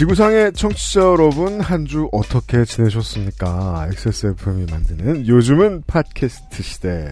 지구상의 청취자 여러분 한 주 어떻게 지내셨습니까? XSFM이 만드는 요즘은 팟캐스트 시대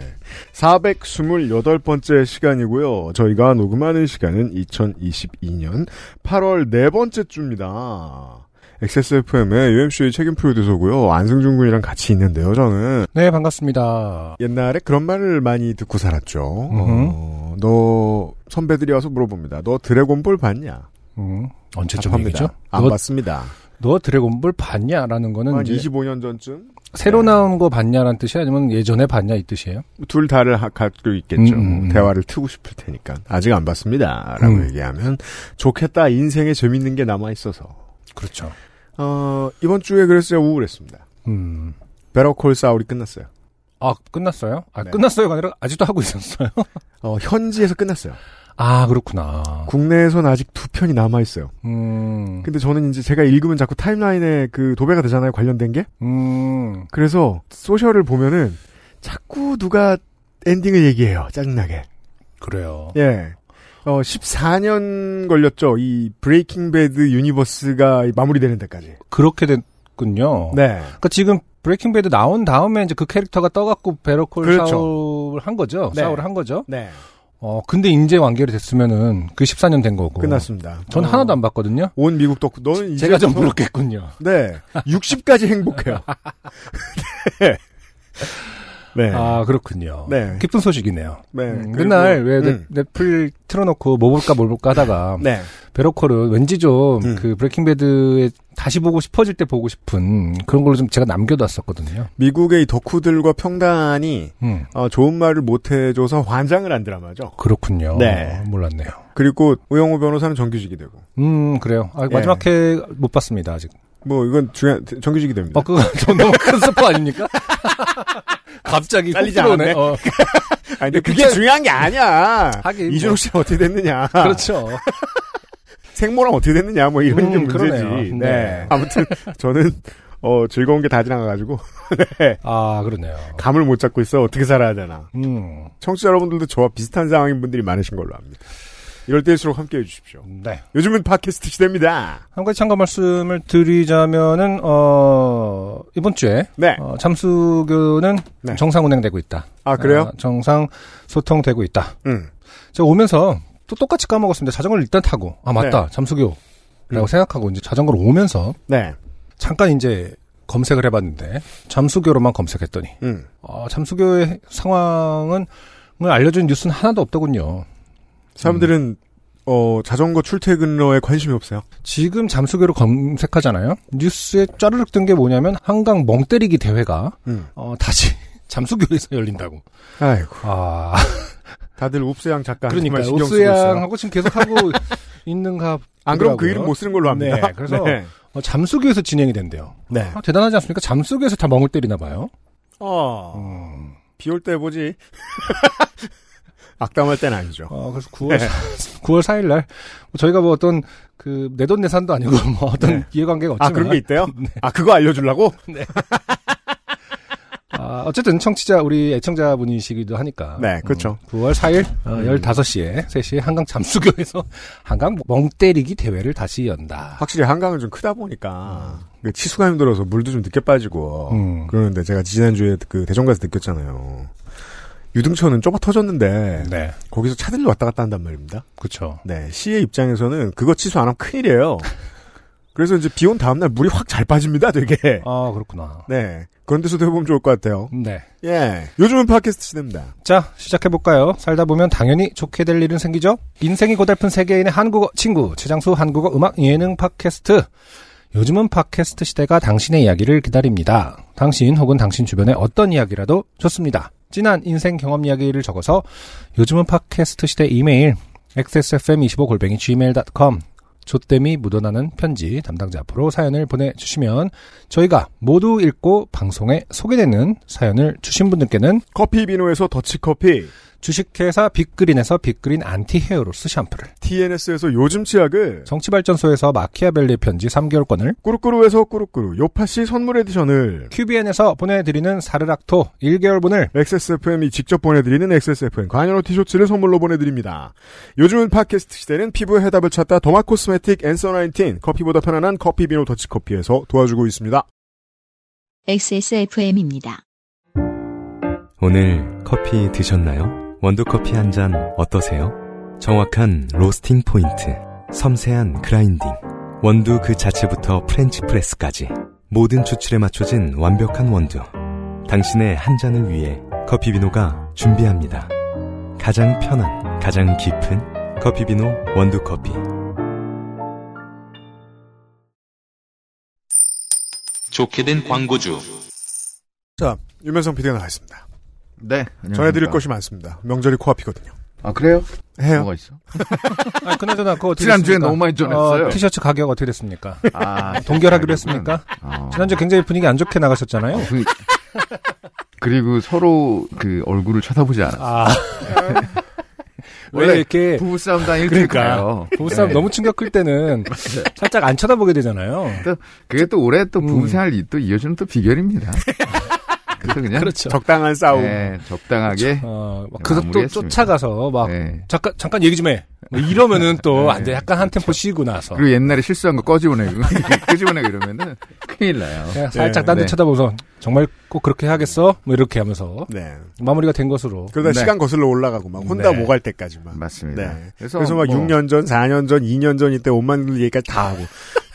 428번째 시간이고요. 저희가 녹음하는 시간은 2022년 8월 네 번째 주입니다. XSFM의 UMC의 책임 프로듀서고요. 안승준 군이랑 같이 있는데요. 저는 네, 반갑습니다. 옛날에 그런 말을 많이 듣고 살았죠. 어, 너 선배들이 와서 물어봅니다. 너 드래곤볼 봤냐? 음, 언제적 답합니다. 얘기죠? 안 너, 봤습니다. 너 드래곤볼 봤냐라는 거는 한 이제 25년 전쯤 새로 네. 나온 거 봤냐라는 뜻이 아니면 예전에 봤냐 이 뜻이에요? 둘 다를 하- 갖고 있겠죠. 음, 음. 대화를 트고 싶을 테니까. 아직 안 봤습니다. 라고 음. 얘기하면 좋겠다. 인생에 재밌는 게 남아 있어서. 그렇죠. 어, 이번 주에 제가 우울했습니다. 음. 베러콜 사울이 끝났어요. 아, 끝났어요? 아, 네. 끝났어요가 아니라 아직도 하고 있었어요? 어, 현지에서 끝났어요. 아, 그렇구나. 국내에선 아직 두 편이 남아 있어요. 음. 근데 저는 이제 제가 읽으면 자꾸 타임라인에 그 도배가 되잖아요. 관련된 게. 음. 그래서 social을 보면은 자꾸 누가 엔딩을 얘기해요. 짜증나게. 그래요. 예. 어, 14년 걸렸죠. 이 Breaking Bad universe가 마무리되는 데까지. 그렇게 됐군요. 네. 그러니까 지금 Breaking Bad 나온 다음에 이제 그 캐릭터가 떠갖고 Better Call 그렇죠. Saul을 한 거죠. 네. Saul을 한 거죠. 네. 어, 근데 이제 완결이 됐으면은 그 14년 된 거고. 끝났습니다. 전 어, 하나도 안 봤거든요. 온 미국 덕후. 너는 이제 제가 좀 부럽겠군요. 네. 60까지 행복해요. 네. 네. 아, 그렇군요. 네. 기쁜 소식이네요. 네. 음, 맨날 왜 넷- 음. 넷플 틀어놓고 뭐 볼까 뭘 볼까 하다가 네. Better Call은 왠지 좀 음. 그 Breaking Bad에 다시 보고 싶어질 때 보고 싶은 그런 걸로 좀 제가 남겨뒀었거든요. 미국의 이 덕후들과 평단이 음. 어, 좋은 말을 못 해줘서 환장을 한 드라마죠. 그렇군요. 네. 몰랐네요. 그리고 우영우 변호사는 정규직이 되고. 음, 그래요. 아, 예. 마지막 회못 봤습니다, 아직. 뭐 이건 중요한 정규직이 됩니다. 어, 그거 좀 너무 큰 스포 아닙니까? 갑자기 훅 잘리지. 않았네. 어, 아니, 근데 그게 중요한 게 아니야. 하긴 이준호 뭐. 씨는 어떻게 됐느냐. 그렇죠. 생모랑 어떻게 됐느냐. 뭐 이런 게 음, 문제지. 그러네요. 네. 네. 아무튼 저는 어 즐거운 게 다 지나가가지고 네. 아, 그러네요. 감을 못 잡고 있어. 어떻게 살아야 되나. 음, 청취자 여러분들도 저와 비슷한 상황인 분들이 많으신 걸로 압니다. 이럴 때일수록 함께 해 주십시오. 네. 요즘은 팟캐스트 시대입니다. 한 가지 참고 말씀을 드리자면은, 어, 이번 주에, 네. 어, 잠수교는 네. 정상 운행되고 있다. 아 그래요? 어, 정상 소통되고 있다. 응. 제가 오면서 또 똑같이 까먹었습니다. 자전거를 일단 타고, 아, 맞다. 잠수교라고 음. 생각하고 이제 자전거를 오면서 네. 잠깐 이제 검색을 해봤는데, 잠수교로만 검색했더니, 응. 어, 잠수교의 상황은, 을 알려준 뉴스는 하나도 없더군요. 사람들은 어 자전거 출퇴근로에 관심이 없어요. 지금 잠수교로 검색하잖아요. 뉴스에 짜르륵 뜬 게 뭐냐면 한강 멍 때리기 대회가 응. 어, 다시 잠수교에서 열린다고. 아이고. 아, 다들 옵스양 작가 그러니까. 오스양하고 지금 계속 하고 있는가. 안 그럼 그. 이름 못 쓰는 걸로 합니다. 네, 그래서 네. 어, 잠수교에서 진행이 된대요. 네. 아, 대단하지 않습니까? 잠수교에서 다 멍을 때리나 봐요. 어. 음, 비올 때 보지. 악담할 땐 아니죠. 어, 그래서 9월, 네. 9월 4일 날, 뭐 저희가 뭐 어떤, 그, 내돈 내산도 아니고, 뭐 어떤 네. 이해관계가 없지만. 아 그런 게 있대요? 네. 아 그거 알려주려고? 아, 어쨌든 청취자, 우리 애청자분이시기도 하니까. 네, 그렇죠. 음, 9월 4일, 어, 음. 15시에, 3시에 한강 잠수교에서 한강 멍 때리기 대회를 다시 연다. 확실히 한강은 좀 크다 보니까 그 치수가 힘들어서 물도 좀 늦게 빠지고 음. 그러는데 제가 지난주에 그 대전 가서 느꼈잖아요. 유등천은 좁아 터졌는데 네. 거기서 차들이 왔다 갔다 한단 말입니다. 그쵸. 네, 시의 입장에서는 그거 취소 안 하면 큰일이에요. 그래서 이제 비 온 다음날 물이 확 잘 빠집니다, 되게. 아, 그렇구나. 네. 그런 데서도 해보면 좋을 것 같아요. 네. 예. 요즘은 팟캐스트 시대입니다. 자, 시작해볼까요? 살다 보면 당연히 좋게 될 일은 생기죠? 인생이 고달픈 세계인의 한국어 친구, 최장수 한국어 음악 예능 팟캐스트. 요즘은 팟캐스트 시대가 당신의 이야기를 기다립니다. 당신 혹은 당신 주변의 어떤 이야기라도 좋습니다. 진한 인생 경험 이야기를 적어서 요즘은 팟캐스트 시대 이메일 xsfm25골뱅이 gmail.com 조땜이 묻어나는 편지 담당자 앞으로 사연을 보내주시면 저희가 모두 읽고 방송에 소개되는 사연을 주신 분들께는 커피 비노에서 더치커피, 주식회사 빅그린에서 빅그린 anti hair loss 샴푸를 TNS에서 요즘 치약을, 정치발전소에서 마키아벨리 편지 3개월권을 꾸루꾸루에서 꾸루꾸루 요파시 선물 edition을, 큐비엔에서 보내드리는 사르락토 1개월분을 XSFM이 직접 보내드리는 XSFM 관여로 티셔츠를 선물로 보내드립니다. 요즘은 팟캐스트 시대는 피부의 해답을 찾다 derma cosmetic Answer 19 커피보다 편안한 커피 비노 더치커피에서 도와주고 있습니다. XSFM입니다. 오늘 커피 드셨나요? 원두커피 한 잔 어떠세요? 정확한 roasting point, 섬세한 grinding, 원두 그 자체부터 French press까지 모든 추출에 맞춰진 완벽한 원두. 당신의 한 잔을 위해 커피비노가 준비합니다. 가장 편한, 가장 깊은 커피비노 원두커피. 좋게 된 광고주. 자, 유면성 PD가 나와있습니다. 네. 전해드릴 것이 많습니다. 명절이 코앞이거든요. 아, 그래요? 해요. 뭐가 있어? 아, 그나저나 그거 어떻게 지난주에 됐습니까? 너무 많이 전했어요. 어, 티셔츠 가격 어떻게 됐습니까? 아, 동결하기로 했습니까? 어. 지난주 에 굉장히 분위기 안 좋게 나가셨잖아요. 그- 그리고 서로 그 얼굴을 쳐다보지 않아. 아. 원래 원래 이렇게 한 일주일 그러니까. 부부싸움 네. 너무 충격 클 때는 살짝 안 쳐다보게 되잖아요. 그게 또 올해 또 음. 부부생활이 또 이어지는 또 비결입니다. 그래서 그냥 그렇죠. 적당한 싸움. 네, 적당하게 어, 막 그것 또 마무리했습니다. 쫓아가서 막 네. 잠깐 잠깐 얘기 좀 해. 뭐 이러면은 또 네. 안 돼. 약간 한 템포 쉬고 나서 그리고 옛날에 실수한 거 꺼집어내고 끄집어내고 이러면은 큰일 나요. 살짝 네. 딴데 네. 쳐다보면서 정말 꼭 그렇게 해야겠어? 뭐 이렇게 하면서 네. 마무리가 된 것으로. 그러다 네. 시간 거슬러 올라가고 막 혼자 네. 못갈 때까지만. 맞습니다. 네. 그래서, 그래서, 막 뭐 6년 전, 4년 전, 2년 전 이때 옷 만들 얘기까지 다 하고.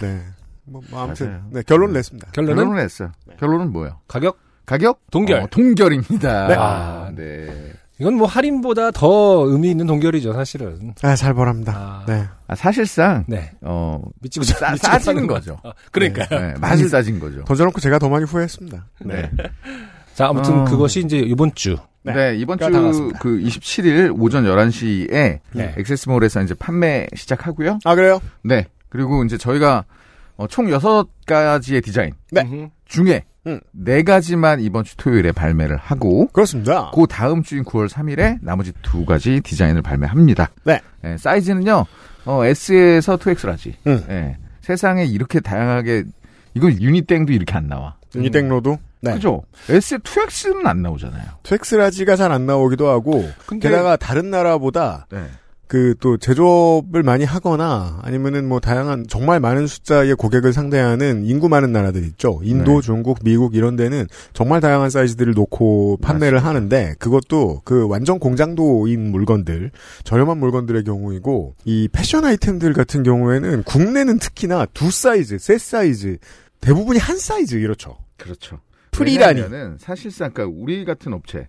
네. 뭐, 뭐 아무튼. 네, 결론을 냈습니다. 결론은 결론을 냈어. 결론은 뭐예요? 가격 가격? 동결. 어, 동결입니다. 네. 아, 네. 이건 뭐 할인보다 더 의미 있는 동결이죠, 사실은. 아, 잘 벌합니다. 아, 네. 아, 사실상 네. 어 미치고 싸, 미치고 싸지는 거죠. 아, 그러니까요. 네, 많이 싸진 거죠. 던져놓고 제가 더 많이 후회했습니다. 네. 자, 아무튼 어. 그것이 이제 이번 주. 네. 네, 이번 가 주. 그 27일 오전 11시에 네. 엑세스몰에서 이제 판매 시작하고요. 아, 그래요? 네. 그리고 이제 저희가 어, 총 6가지의 디자인 네. 중에 음. 네 가지만 이번 주 토요일에 발매를 하고 그렇습니다. 그 다음 주인 9월 3일에 나머지 두 가지 디자인을 발매합니다. 네. 예, 사이즈는요. 어, S에서 2X large. 음. 예, 세상에 이렇게 다양하게 이걸 유니땡도 이렇게 안 나와. 유니땡로도. 네. 그죠? S에 2X는 안 나오잖아요. two X large가 잘 안 나오기도 하고, 근데 게다가 다른 나라보다 네. 그 또 제조업을 많이 하거나 아니면은 뭐 다양한 정말 많은 숫자의 고객을 상대하는 인구 많은 나라들 있죠. 인도, 네. 중국, 미국 이런 데는 정말 다양한 사이즈들을 놓고 판매를 맞습니다. 하는데 그것도 그 완전 공장도인 물건들, 저렴한 물건들의 경우이고 이 패션 아이템들 같은 경우에는 국내는 특히나 두 사이즈, 세 사이즈 대부분이 한 사이즈 이렇죠. 그렇죠. free라니. 사실상 그러니까 우리 같은 업체,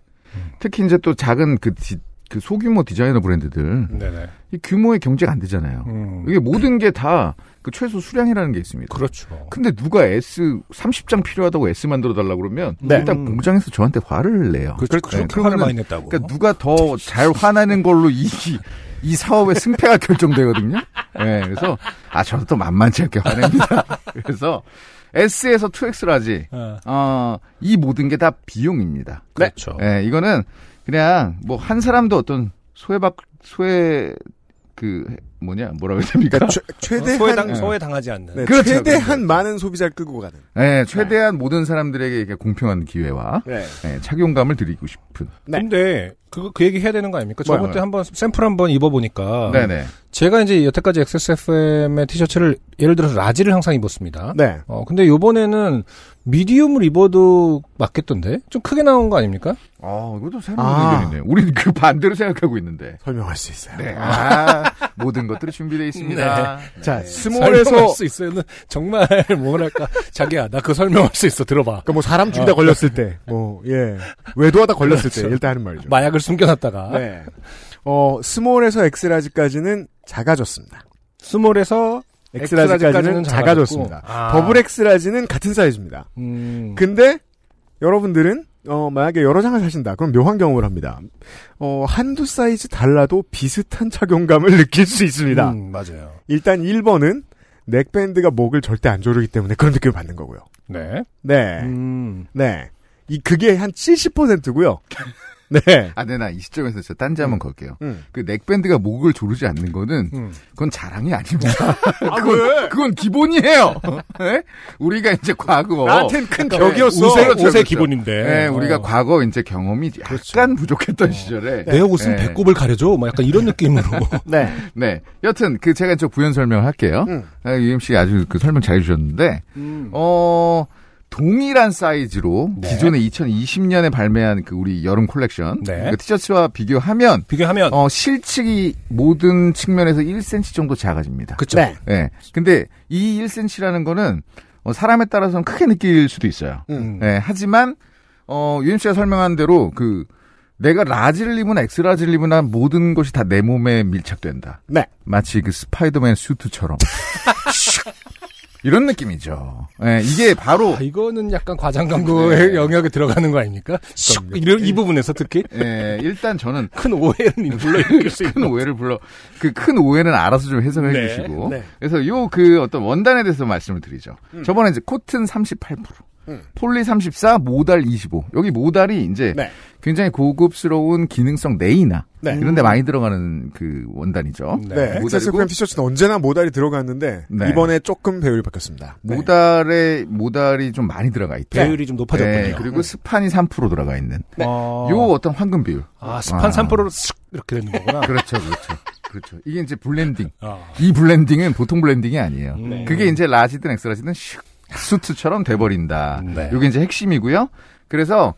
특히 이제 또 작은 그, 디- 그 소규모 디자이너 브랜드들 네네. 이 규모의 경제가 안 되잖아요. 음. 이게 모든 게 다 그 최소 수량이라는 게 있습니다. 그렇죠. 근데 누가 S 30장 필요하다고 S 만들어 달라고 그러면 네. 일단 공장에서 저한테 화를 내요. 그렇죠. 그렇게 화를 그러면은 많이 냈다고. 그러니까 누가 더 잘 화내는 걸로 이, 이 사업의 승패가 결정되거든요. 네, 그래서, 아, 저도 또 만만치 않게 화냅니다. 그래서, S에서 2X라지, 어, 어, 이 모든 게 다 비용입니다. 그렇죠. 네, 이거는 그냥 뭐 한 사람도 어떤 소외받, 소외, 그, 뭐냐, 뭐라고 해야 됩니까? 그러니까 최, 최대한 소외당, 네. 소외당하지 않는. 네, 그렇죠, 최대한 그렇죠. 많은 소비자를 끌고 가는. 네, 최대한 모든 사람들에게 이렇게 공평한 기회와 네. 네, 착용감을 드리고 싶은. 네. 근데 그, 그 얘기 해야 되는 거 아닙니까? 저번 때 한번 샘플 한번 입어보니까 네네. 제가 이제 여태까지 XSFM의 티셔츠를 예를 들어서 라지를 항상 입었습니다. 네. 어 근데 요번에는 미디움을 입어도 맞겠던데 좀 크게 나온 거 아닙니까? 아, 이것도 새로운 아. 의견이네요. 우리는 그 반대로 생각하고 있는데. 설명할 수 있어요. 네. 아, 모든 것들이 준비되어 있습니다. 네. 자, 설명할 스몰에서 수 있어요. 정말 뭐랄까 자기야 나 그 설명할 수 있어 들어봐. 그러니까 뭐 사람 죽이다 어. 걸렸을 때, 뭐, 예. 외도하다 걸렸을 때, 그렇죠. 일단 하는 말이죠. 마약을 숨겨놨다가 네. 어, small에서 X large까지는 작아졌습니다. small에서 X large까지는. 작아졌습니다. 아. double X large는 같은 사이즈입니다. 음, 근데, 여러분들은 어, 만약에 여러 장을 사신다. 그럼 묘한 경험을 합니다. 어, 한두 사이즈 달라도 비슷한 착용감을 느낄 수 있습니다. 음, 맞아요. 일단 1번은 neckband가 목을 절대 안 조르기 때문에 그런 느낌을 받는 거고요. 네. 네. 음. 네. 이, 그게 한 70%고요. 네. 아, 네, 나 이 시점에서 진짜 딴지 한번 걸게요. 음. 그 넥밴드가 목을 조르지 않는 거는 음. 그건 자랑이 아닙니다. 아, 그건, 왜? 그건 기본이에요. 네? 우리가 이제 과거 나한텐 큰 네, 벽이었어. 옷의, 그렇죠, 옷의 그렇죠. 기본인데. 네, 우리가 어. 과거 이제 경험이 약간 그렇죠. 부족했던 시절에 내 옷은 네. 배꼽을 가려줘. 막 약간 이런 느낌으로. 네. 네. 여튼 그 제가 좀 부연 설명을 할게요. 음. 아, UMC 아주 그 설명 잘 해주셨는데 음. 어 동일한 사이즈로 네. 기존에 2020년에 발매한 그 우리 여름 콜렉션 네. 그 티셔츠와 비교하면 비교하면. 어 실측이 모든 측면에서 1cm 정도 작아집니다. 그쵸. 네. 예. 근데 이 1cm라는 거는 어, 사람에 따라서는 크게 느낄 수도 있어요. 음. 예. 하지만 어 UMC가 설명한 대로 그 내가 large를 입으나 X large를 입으나 모든 것이 다 내 몸에 밀착된다. 네. 마치 그 스파이더맨 수트처럼. 이런 느낌이죠. 예, 이게 바로 아, 이거는 약간 과장 광고의 네. 영역에 들어가는 거 아닙니까? 슉, 이런, 이 부분에서 특히 예, 일단 저는 큰 오해는 불러일으킬 수큰 있는. 오해를 불러 그 큰 오해는 알아서 좀 해석해 네, 주시고 네. 그래서 요 그 어떤 원단에 대해서 말씀을 드리죠. 저번에 이제 코튼 38%, 음. poly 34, modal 25. 여기 modal이 이제 네. 굉장히 고급스러운 기능성 내의나 네. 이런 데 많이 들어가는 그 원단이죠. 네. 네. modal이고- XSFM 티셔츠는 언제나 modal이 들어갔는데 네. 이번에 조금 배율이 바뀌었습니다. 네. modal에 modal이 좀 많이 들어가 있죠. 배율이 좀 높아졌군요. 네, 그리고 스판이 3% 들어가 있는 어. 요 어떤 황금 비율. 아, 스판 아. 3%로 쓱 이렇게 되는 거구나. 그렇죠, 그렇죠. 그렇죠. 이게 이제 blending. 아. 이 blending은 보통 blending이 아니에요. 네. 그게 이제 large든 X-large든 슉 수트처럼 돼버린다. 네. 이게 이제 핵심이고요. 그래서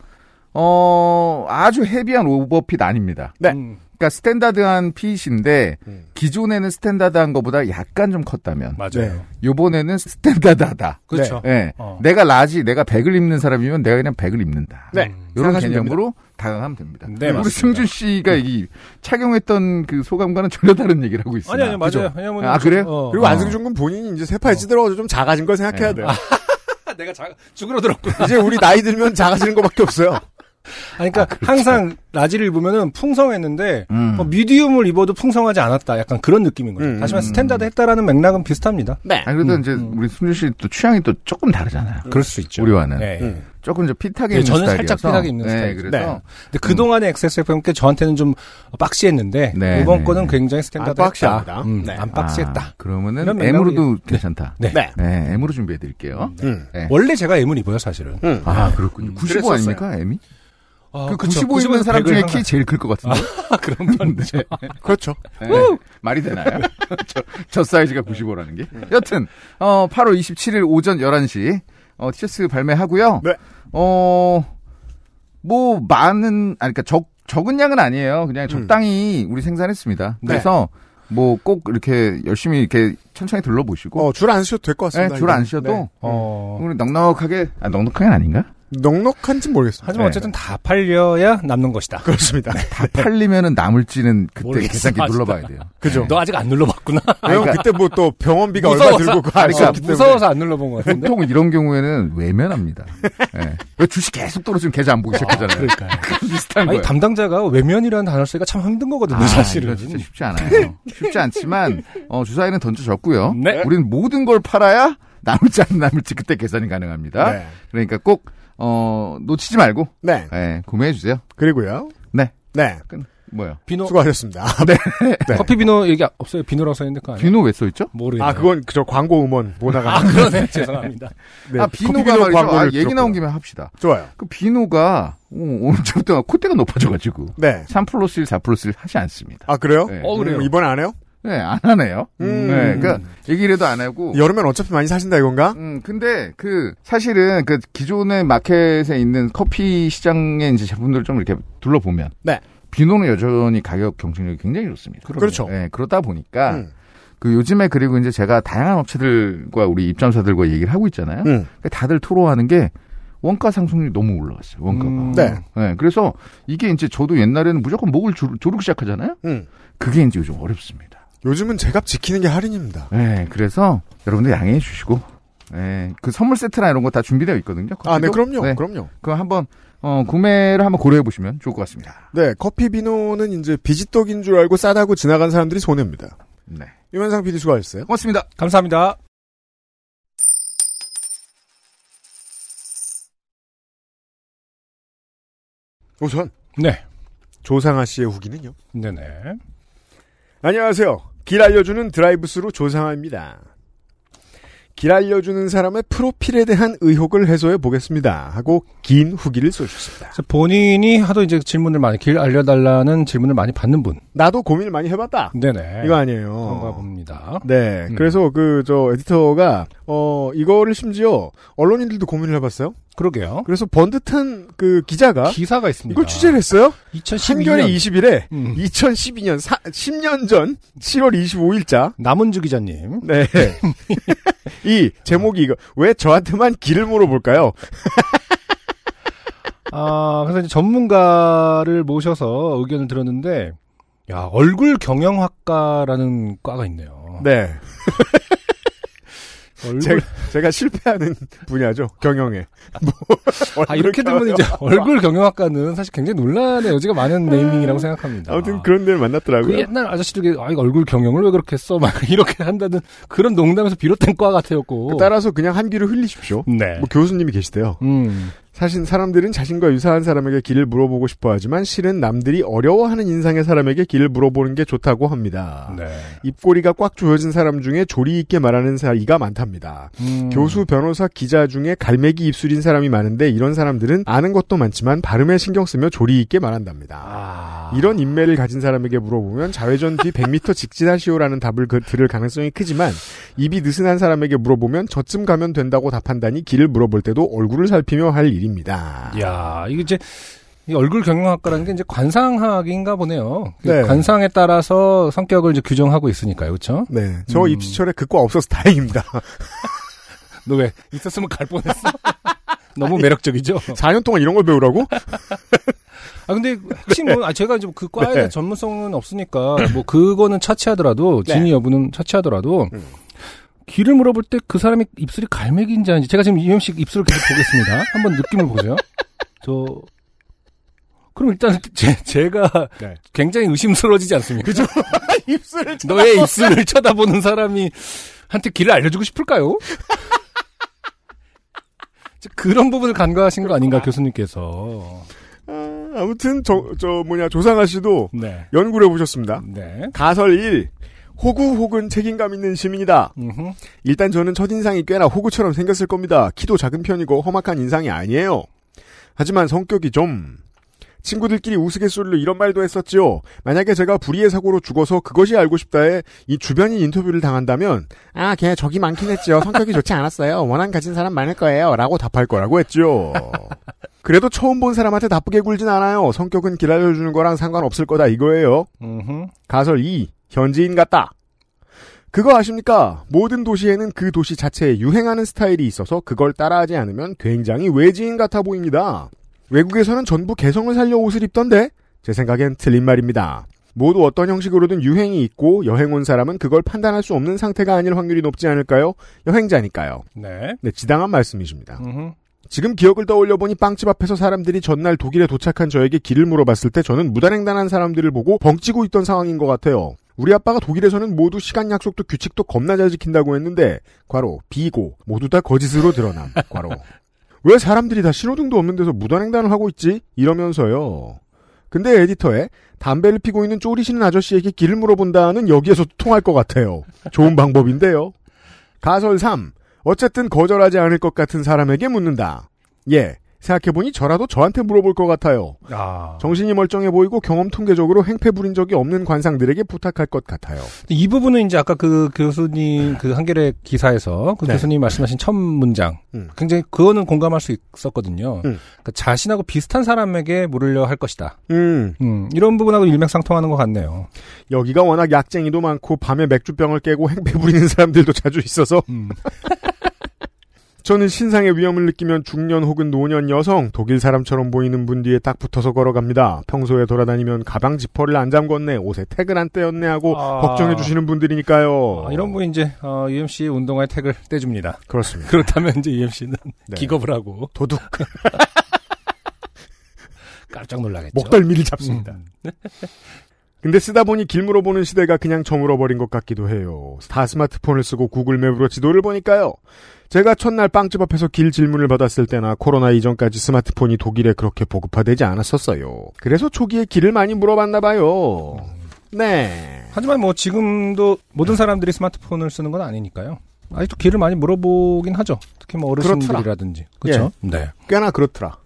어 아주 헤비한 오버핏 아닙니다. 네. 음, 그러니까 standard한 fit인데 음. 기존에는 standard한 것보다 약간 좀 컸다면 맞아요. 네. 요번에는 standard하다. 그렇죠. 예. 어. 내가 large, 내가 백을 입는 사람이면 내가 그냥 백을 입는다. 네. 이런 생각하시면 개념으로 다가가면 됩니다. 네, 우리 맞습니다. 승준 씨가 이 착용했던 그 소감과는 전혀 다른 얘기를 하고 있어요. 아니, 아니, 맞아요. 왜냐면. 아, 그래요? 어. 그리고 어. 안승준 군 본인이 이제 세파에 찌들어가지고 좀 작아진 걸 생각해야 네. 돼요. 내가 자, 쭈그러들었구나. 이제 우리 나이 들면 작아지는 것밖에 없어요. 아니, 그러니까 항상 large를 입으면은 풍성했는데 음. 어, medium을 입어도 풍성하지 않았다. 약간 그런 느낌인 거죠. 음. 다시 말해 standard 했다라는 맥락은 비슷합니다. 네. 아니, 그래도 음, 이제 음. 우리 승준 씨또 취향이 또 조금 다르잖아요. 그럴 수 있죠. 우리와는. 네. 음. 조금 좀 fit하게 네, 입는 저는 스타일이어서. 살짝 fit하게 입는 네, 스타일이죠. 그래서 네. 근데 그동안의 XSFM 게 저한테는 좀 boxy했는데 네, 이번 네, 거는 네. 굉장히 standard 안 boxy합니다. 음, 네. 안 boxy했다. 아, 그러면은 M으로도 맥락이- 괜찮다. 네. 네. 네, M으로 준비해 드릴게요. 음. 네. 원래 제가 M을 입어요, 사실은. 음. 아, 그렇군요. 음, 95 그랬었어요. 아닙니까, M이? 아, 그 그쵸. 95 있는 95에서 사람 중에 100을 키 제일 클 것 같은데. 그런 편이죠. 그렇죠. 네. 말이 되나요? 저, 저 사이즈가 95라는 게. 여튼, 어, 8월 27일 오전 11시, 어, 티셔츠 발매하고요. 네. 어, 뭐, 많은, 아니, 그니까 적, 적은 양은 아니에요. 그냥 적당히 우리 생산했습니다. 네. 그래서, 뭐, 꼭 이렇게 열심히 이렇게 천천히 둘러보시고, 어, 줄 안 쉬어도 될 것 같습니다. 네, 줄안 이건. 쉬어도, 네. 어. 우리 넉넉하게, 아, 넉넉하게 아닌가? 넉넉한지 모르겠습니다. 하지만 네. 어쨌든 다 팔려야 남는 것이다. 그렇습니다. 다 팔리면은 남을지는 그때 모르겠어, 계산기. 눌러봐야 돼요. 그죠. 너 아직 안 눌러봤구나. 왜냐면 그때 뭐 또 병원비가 얼마 무서워서. 들고 아, 그러니까. 무서워서 안 눌러본 것 같은데. 보통 이런 경우에는 외면합니다. 예. 왜 주식 계속 떨어지면 계좌 안 보기 시작하잖아요. 그러니까요. 비슷한 아니 거예요. 담당자가 외면이라는 단어를 쓰기가 참 힘든 거거든요, 아, 사실은. 진짜 쉽지 않아요. 쉽지 않지만 어, 주사위는 던져졌고요. 네. 우리는 모든 걸 팔아야 남을지 안 남을지 그때 계산이 가능합니다. 네. 그러니까 꼭 어, 놓치지 말고 네. 예, 구매해 주세요. 그리고요. 네. 네. 뭐요? 비노 수고하셨습니다. 네. 네. 커피 비노 얘기 없어요. 비노라고 써 있는데 그거 아니에요? 비노 왜 써 있죠? 모르겠네요. 아, 그건 그저 광고 음원 보다가. 아, 그러네. 죄송합니다. 네, 아 커피 비노가 비누 말이죠. 아, 광고를 얘기 나온 들었고요. 김에 합시다. 좋아요. 그 비노가 오, 오늘부터 콧대가 높아져가지고 네. 3 플러스 1, 4 플러스 1 하지 않습니다. 아, 그래요? 네. 어, 그래요? 음, 이번에 안 해요? 네, 안 하네요. 음. 네, 그러니까 얘기라도 안 하고. 여름엔 어차피 많이 사신다 이건가? 음, 근데 그 사실은 그 기존의 마켓에 있는 커피 시장의 이제 제품들을 좀 이렇게 둘러보면 네. 비노는 여전히 가격 경쟁력이 굉장히 좋습니다. 그렇죠. 네, 그러다 보니까 음. 그 요즘에 그리고 이제 제가 다양한 업체들과 우리 입점사들과 얘기를 하고 있잖아요. 음. 그러니까 다들 토로하는 게 원가 상승률이 너무 올라갔어요. 원가가. 음. 네. 네, 그래서 이게 이제 저도 옛날에는 무조건 목을 조르, 조르기 시작하잖아요. 음. 그게 이제 요즘 어렵습니다. 요즘은 제값 지키는 게 할인입니다. 네, 그래서 여러분들 양해해 주시고 예, 그 선물 세트나 이런 거 다 준비되어 있거든요. 아, 네, 커피도. 그럼요. 네, 그럼요. 그거 한번 어, 구매를 한번 고려해 보시면 좋을 것 같습니다. 네, 커피 비노는 이제 비지떡인 줄 알고 싸다고 지나간 사람들이 손해입니다. 네, 유면상 PD 수고하셨어요. 고맙습니다. 감사합니다. 우선 네. 조상아 씨의 후기는요. 네네. 안녕하세요. 길 알려주는 드라이브스루 조상아입니다. 길 알려주는 사람의 프로필에 대한 의혹을 해소해 보겠습니다. 하고 긴 후기를 써주셨습니다. 본인이 하도 이제 질문을 많이, 길 알려달라는 질문을 많이 받는 분. 나도 고민을 많이 해봤다. 네네. 이거 아니에요. 그런가 봅니다. 네. 음. 그래서 그, 저, 에디터가, 어, 이거를 심지어 언론인들도 고민을 해봤어요. 그러게요. 그래서 번듯한 그 기자가 기사가 있습니다. 이걸 취재를 했어요. 2012년. 한겨레 20일에 음. 2012년 10년 전 7월 25일자 남은주 기자님. 네. 이 제목이 이거 왜 저한테만 길을 물어볼까요? 아, 그래서 이제 전문가를 모셔서 의견을 들었는데, 야, 얼굴 경영학과라는 과가 있네요. 네. 얼굴, 제가, 제가 실패하는 분야죠. 경영에. 뭐, 아, 이렇게 되면 이제 얼굴 경영학과는 사실 굉장히 논란의 여지가 많은 네이밍이라고 생각합니다. 아무튼 그런 데를 그 만났더라고요. 옛날 아저씨들, 게 아, 이거 얼굴 경영을 왜 그렇게 써? 막 이렇게 한다는 그런 농담에서 비롯된 과 같았고. 따라서 그냥 한 귀를 흘리십시오. 네. 뭐 교수님이 계시대요. 음. 사실 사람들은 자신과 유사한 사람에게 길을 물어보고 싶어 하지만 실은 남들이 어려워하는 인상의 사람에게 길을 물어보는 게 좋다고 합니다. 네. 입꼬리가 꽉 조여진 사람 중에 조리 있게 말하는 사이가 많답니다. 음. 교수, 변호사, 기자 중에 갈매기 입술인 사람이 많은데 이런 사람들은 아는 것도 많지만 발음에 신경 쓰며 조리 있게 말한답니다. 아. 이런 인매를 가진 사람에게 물어보면 자회전 뒤 100m 직진하시오라는 답을 그- 들을 가능성이 크지만 입이 느슨한 사람에게 물어보면 저쯤 가면 된다고 답한다니 길을 물어볼 때도 얼굴을 살피며 할 일 입니다. 야, 이게 이제 이 얼굴 경영학과라는 게 이제 관상학인가 보네요. 그 네. 관상에 따라서 성격을 이제 규정하고 있으니까요, 그렇죠? 네, 저 음. 입시철에 그과 없어서 다행입니다. 너 왜 있었으면 갈 뻔했어? 너무 매력적이죠. 4년 동안 이런 걸 배우라고? 아 근데 핵심은 아 제가 이제 그 과에 네. 전문성은 없으니까 뭐 그거는 차치하더라도 네. 진위 여부는 차치하더라도 음. 길을 물어볼 때 그 사람이 입술이 갈매기인지 아닌지 제가 지금 이현식 입술을 계속 보겠습니다. 한번 느낌을 보세요. 저 그럼 일단 제, 제가 네. 굉장히 의심스러워지지 않습니까? 그죠? 입술을 너의 입술을 쳐다보는 사람이 한테 길을 알려주고 싶을까요? 그런 부분을 간과하신 거 아닌가 교수님께서. 아, 아무튼 저, 저 뭐냐 조상아 씨도 네. 연구를 해보셨습니다. 네. 가설 1. 호구 혹은 책임감 있는 시민이다. 음흠. 일단 저는 첫인상이 꽤나 호구처럼 생겼을 겁니다. 키도 작은 편이고 험악한 인상이 아니에요. 하지만 성격이 좀... 친구들끼리 우스갯소리로 이런 말도 했었지요. 만약에 제가 불의의 사고로 죽어서 그것이 알고 싶다에 이 주변인 인터뷰를 당한다면 아, 걔 적이 많긴 했지요. 성격이 좋지 않았어요. 원한 가진 사람 많을 거예요. 라고 답할 거라고 했죠. 그래도 처음 본 사람한테 나쁘게 굴진 않아요. 성격은 길 알려주는 거랑 상관없을 거다 이거예요. 가설 2. 현지인 같다. 그거 아십니까? 모든 도시에는 그 도시 자체에 유행하는 스타일이 있어서 그걸 따라하지 않으면 굉장히 외지인 같아 보입니다. 외국에서는 전부 개성을 살려 옷을 입던데? 제 생각엔 틀린 말입니다. 모두 어떤 형식으로든 유행이 있고 여행 온 사람은 그걸 판단할 수 없는 상태가 아닐 확률이 높지 않을까요? 여행자니까요. 네. 네, 지당한 말씀이십니다. 음흠. 지금 기억을 떠올려 보니 빵집 앞에서 사람들이 전날 독일에 도착한 저에게 길을 물어봤을 때 저는 무단횡단한 사람들을 보고 벙찌고 있던 상황인 것 같아요. 우리 아빠가 독일에서는 모두 시간 약속도 규칙도 겁나 잘 지킨다고 했는데 과로 비고 모두 다 거짓으로 드러남. 과로 왜 사람들이 다 신호등도 없는 데서 무단횡단을 하고 있지? 이러면서요. 근데 에디터에 담배를 피고 있는 쪼리시는 아저씨에게 길을 물어본다는 여기에서 통할 것 같아요. 좋은 방법인데요. 가설 3. 어쨌든 거절하지 않을 것 같은 사람에게 묻는다. 예. 생각해보니 저라도 저한테 물어볼 것 같아요. 아. 정신이 멀쩡해 보이고 경험 통계적으로 행패 부린 적이 없는 관상들에게 부탁할 것 같아요. 이 부분은 이제 아까 그 교수님 그 한겨레 기사에서 그 네. 교수님이 말씀하신 첫 문장 음. 굉장히 그거는 공감할 수 있었거든요. 음. 그러니까 자신하고 비슷한 사람에게 물으려 할 것이다. 음, 음, 이런 부분하고 일맥상통하는 것 같네요. 여기가 워낙 약쟁이도 많고 밤에 맥주병을 깨고 행패 부리는 사람들도 자주 있어서 음. 저는 신상의 위험을 느끼면 중년 혹은 노년 여성, 독일 사람처럼 보이는 분 뒤에 딱 붙어서 걸어갑니다. 평소에 돌아다니면 가방 지퍼를 안 잠궜네, 옷에 태그를 안 떼었네 하고 아. 걱정해 주시는 분들이니까요. 아, 이런 분이 이제 어, UMC의 운동화에 택을 떼줍니다. 그렇습니다. 그렇다면 이제 UMC는 네. 기겁을 하고 도둑 깜짝 놀라겠죠. 목덜미를 잡습니다. 음. 근데 쓰다 보니 길 물어보는 시대가 그냥 저물어버린 것 같기도 해요. 다 스마트폰을 쓰고 구글맵으로 지도를 보니까요. 제가 첫날 빵집 앞에서 길 질문을 받았을 때나 코로나 이전까지 스마트폰이 독일에 그렇게 보급화되지 않았었어요. 그래서 초기에 길을 많이 물어봤나 봐요. 네. 하지만 뭐 지금도 모든 사람들이 스마트폰을 쓰는 건 아니니까요. 아직도 길을 많이 물어보긴 하죠. 특히 뭐 어르신들이라든지. 그렇죠. 네. 꽤나 그렇더라.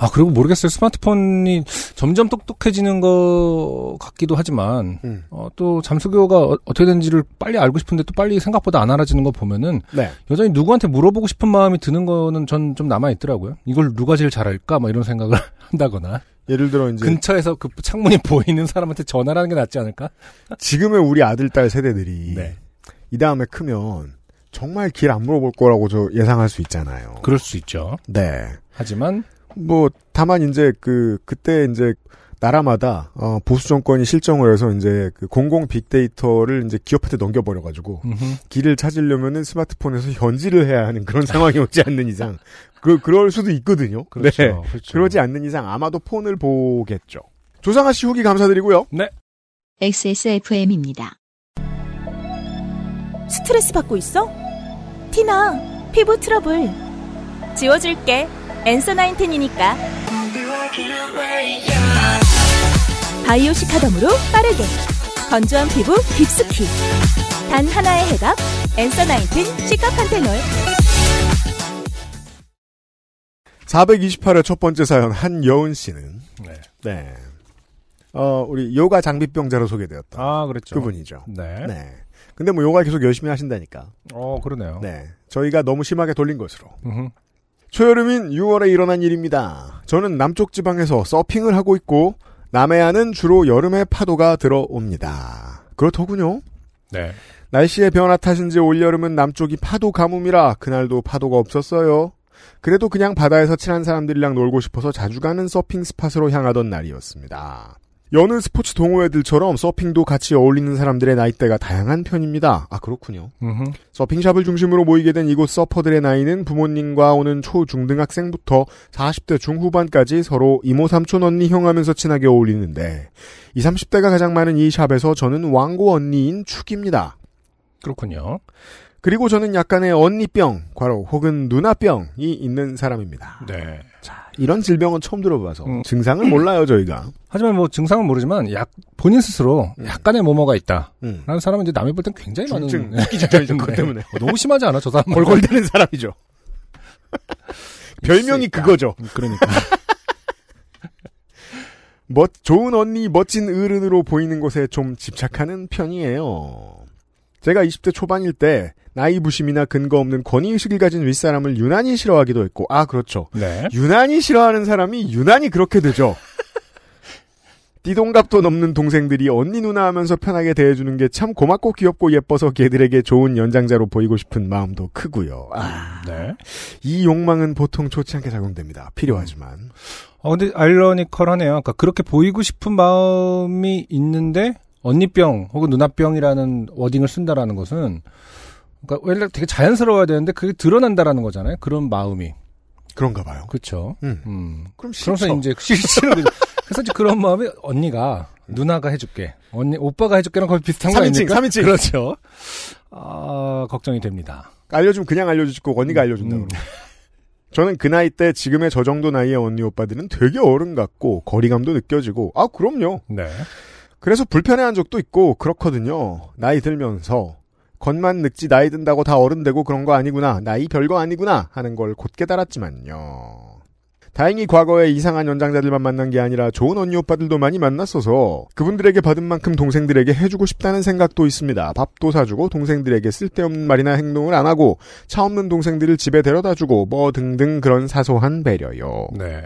아 그리고 모르겠어요. 스마트폰이 점점 똑똑해지는 것 같기도 하지만 음. 어, 또 잠수교가 어, 떻게 되는지를 빨리 알고 싶은데 또 빨리 생각보다 안 알아지는 거 보면은 네. 여전히 누구한테 물어보고 싶은 마음이 드는 거는 전 좀 남아 있더라고요. 이걸 누가 제일 잘할까? 뭐 이런 생각을 한다거나 예를 들어 이제 근처에서 그 창문이 보이는 사람한테 전화를 하는 게 낫지 않을까? 지금의 우리 아들 딸 세대들이 네. 이 다음에 크면 정말 길 안 물어볼 거라고 저 예상할 수 있잖아요. 그럴 수 있죠. 네. 하지만 뭐 다만 이제 그 그때 이제 나라마다 어, 보수 정권이 실정을 해서 이제 그 공공 빅데이터를 이제 기업한테 넘겨버려 가지고. 길을 찾으려면은 스마트폰에서 현지를 해야 하는 그런 상황이 오지 않는 이상 그 그럴 수도 있거든요. 그렇죠. 네. 그렇죠. 그러지 않는 이상 아마도 폰을 보겠죠. 조상아 씨 후기 감사드리고요. XSFM입니다. 스트레스 받고 있어? 티나, 피부 트러블. 지워줄게. 엔서 나인텐이니까. 바이오 시카덤으로 빠르게. 건조한 피부 깊숙이. 단 하나의 해답. 엔서 나인텐 시카판테놀. 428회 첫 번째 사연 한여은 씨는 네. 네. 어, 우리 요가 장비병자로 소개되었던 아 그랬죠. 그분이죠. 네. 네. 근데 뭐 요가 계속 열심히 하신다니까. 어 그러네요. 네. 저희가 너무 심하게 돌린 것으로. 초여름인 6월에 일어난 일입니다. 저는 남쪽 지방에서 서핑을 하고 있고 남해안은 주로 여름에 파도가 들어옵니다. 그렇더군요. 네. 날씨의 변화 탓인지 올여름은 남쪽이 파도 가뭄이라 그날도 파도가 없었어요. 그래도 그냥 바다에서 친한 사람들이랑 놀고 싶어서 자주 가는 서핑 스팟으로 향하던 날이었습니다. 여느 스포츠 동호회들처럼 서핑도 같이 어울리는 사람들의 나이대가 다양한 편입니다. 아 그렇군요. 음흠. 서핑샵을 중심으로 모이게 된 이곳 서퍼들의 나이는 부모님과 오는 초, 중등학생부터 40대 중후반까지 서로 이모, 삼촌, 언니, 형 하면서 친하게 어울리는데 20, 30대가 가장 많은 이 샵에서 저는 왕고 언니인 축입니다. 그렇군요. 그리고 저는 약간의 언니병, 과로 혹은 누나병이 있는 사람입니다. 네. 자, 이런 질병은 처음 들어봐서 음. 증상을 몰라요, 저희가. 하지만 뭐 증상은 모르지만 약 본인 스스로 약간의 뭐뭐가 있다. 음. 라는 사람은 이제 남이 볼 땐 굉장히 많은 중증, 죽기 직전이죠. 때문에. 어, 너무 심하지 않아 저 사람 골골대는 사람이죠. 별명이 그거죠. 그러니까 멋, 좋은 언니, 멋진 어른으로 보이는 곳에 좀 집착하는 편이에요. 제가 20대 초반일 때 나이 부심이나 근거 없는 권위의식을 가진 윗사람을 유난히 싫어하기도 했고, 아, 그렇죠. 네. 유난히 싫어하는 사람이 유난히 그렇게 되죠. 띠동갑도 넘는 동생들이 언니 누나 하면서 편하게 대해주는 게 참 고맙고 귀엽고 예뻐서 걔들에게 좋은 연장자로 보이고 싶은 마음도 크고요. 아, 네. 이 욕망은 보통 좋지 않게 작용됩니다. 필요하지만. 어 근데 아이러니컬하네요. 그러니까 그렇게 보이고 싶은 마음이 있는데 언니병 혹은 누나병이라는 워딩을 쓴다라는 것은 그러니까 원래 되게 자연스러워야 되는데 그게 드러난다라는 거잖아요. 그런 마음이. 그런가 봐요. 그렇죠. 음. 음. 그럼 싫죠. 그래서 이제 싫은 거죠. 그래서 이제 그런 마음이 언니가 누나가 해줄게, 언니 오빠가 해줄게랑 거의 비슷한 거 아닙니까? 삼인칭. 그렇죠. 아 걱정이 됩니다. 알려주면 그냥 알려주고 언니가 알려준다고. 음. 저는 그 나이 때 지금의 저 정도 나이의 언니 오빠들은 되게 어른 같고 거리감도 느껴지고 아 그럼요. 네. 그래서 불편해한 적도 있고 그렇거든요. 나이 들면서 겉만 늙지 나이 든다고 다 어른 되고 그런 거 아니구나. 나이 별거 아니구나 하는 걸 곧 깨달았지만요. 다행히 과거에 이상한 연장자들만 만난 게 아니라 좋은 언니 오빠들도 많이 만났어서 그분들에게 받은 만큼 동생들에게 해주고 싶다는 생각도 있습니다. 밥도 사주고 동생들에게 쓸데없는 말이나 행동을 안 하고 차 없는 동생들을 집에 데려다주고 뭐 등등 그런 사소한 배려요. 네.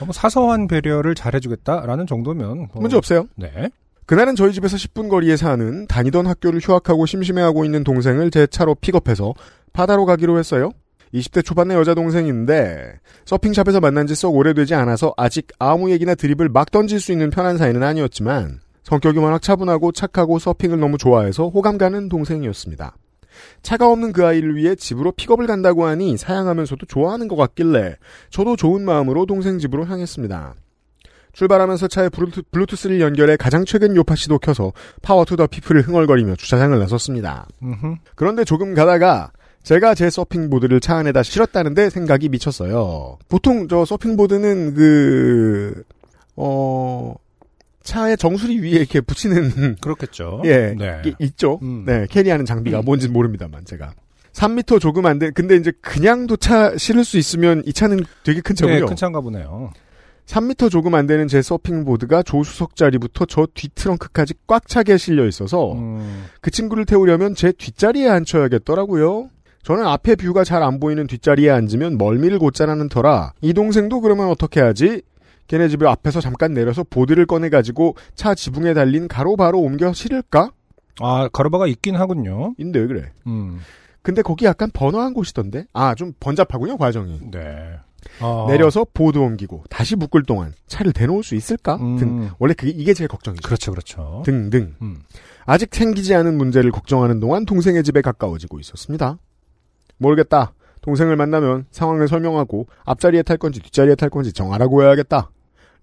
어, 뭐 사소한 배려를 잘해주겠다라는 정도면 뭐- 문제 없어요. 네. 그날은 저희 집에서 10분 거리에 사는 다니던 학교를 휴학하고 심심해하고 있는 동생을 제 차로 픽업해서 바다로 가기로 했어요. 20대 초반의 여자 동생인데 서핑샵에서 만난 지 썩 오래되지 않아서 아직 아무 얘기나 드립을 막 던질 수 있는 편한 사이는 아니었지만 성격이 워낙 차분하고 착하고 서핑을 너무 좋아해서 호감 가는 동생이었습니다. 차가 없는 그 아이를 위해 집으로 픽업을 간다고 하니 사양하면서도 좋아하는 것 같길래 저도 좋은 마음으로 동생 집으로 향했습니다. 출발하면서 차에 블루투, 블루투스를 연결해 가장 최근 요팟시도 켜서 Power to the People을 흥얼거리며 주차장을 나섰습니다. 음흠. 그런데 조금 가다가 제가 제 서핑보드를 차 안에다 실었다는데 생각이 미쳤어요. 보통 저 서핑보드는 그, 어, 차의 정수리 위에 이렇게 붙이는, 그렇겠죠. 예, 네. 게 있죠. 음. 네, carry하는 장비가 뭔지 모릅니다만, 제가. 3미터 조금 안 돼. 근데 이제 그냥 도 차 실을 수 있으면 이 차는 되게 큰 차고요. 네, 큰 차인가 보네요. 3미터 조금 안 되는 제 서핑보드가 조수석 자리부터 저 뒷트렁크까지 꽉 차게 실려 있어서 음, 그 친구를 태우려면 제 뒷자리에 앉혀야겠더라고요. 저는 앞에 뷰가 잘 안 보이는 뒷자리에 앉으면 멀미를 곧잘하는 터라 이 동생도 그러면 어떻게 하지? 걔네 집을 앞에서 잠깐 내려서 보드를 꺼내가지고 차 지붕에 달린 가로바로 옮겨 실을까? 아, 가로바가 있긴 하군요. 인데 왜 그래? 음, 근데 거기 약간 번화한 곳이던데? 아, 좀 번잡하군요, 과정이. 네. 아, 내려서 보드 옮기고 다시 묶을 동안 차를 대놓을 수 있을까? 음. 등. 원래 그게, 이게 제일 걱정이죠. 그렇죠, 그렇죠. 등등. 음. 아직 생기지 않은 문제를 걱정하는 동안 동생의 집에 가까워지고 있었습니다. 모르겠다. 동생을 만나면 상황을 설명하고 앞자리에 탈 건지 뒷자리에 탈 건지 정하라고 해야겠다.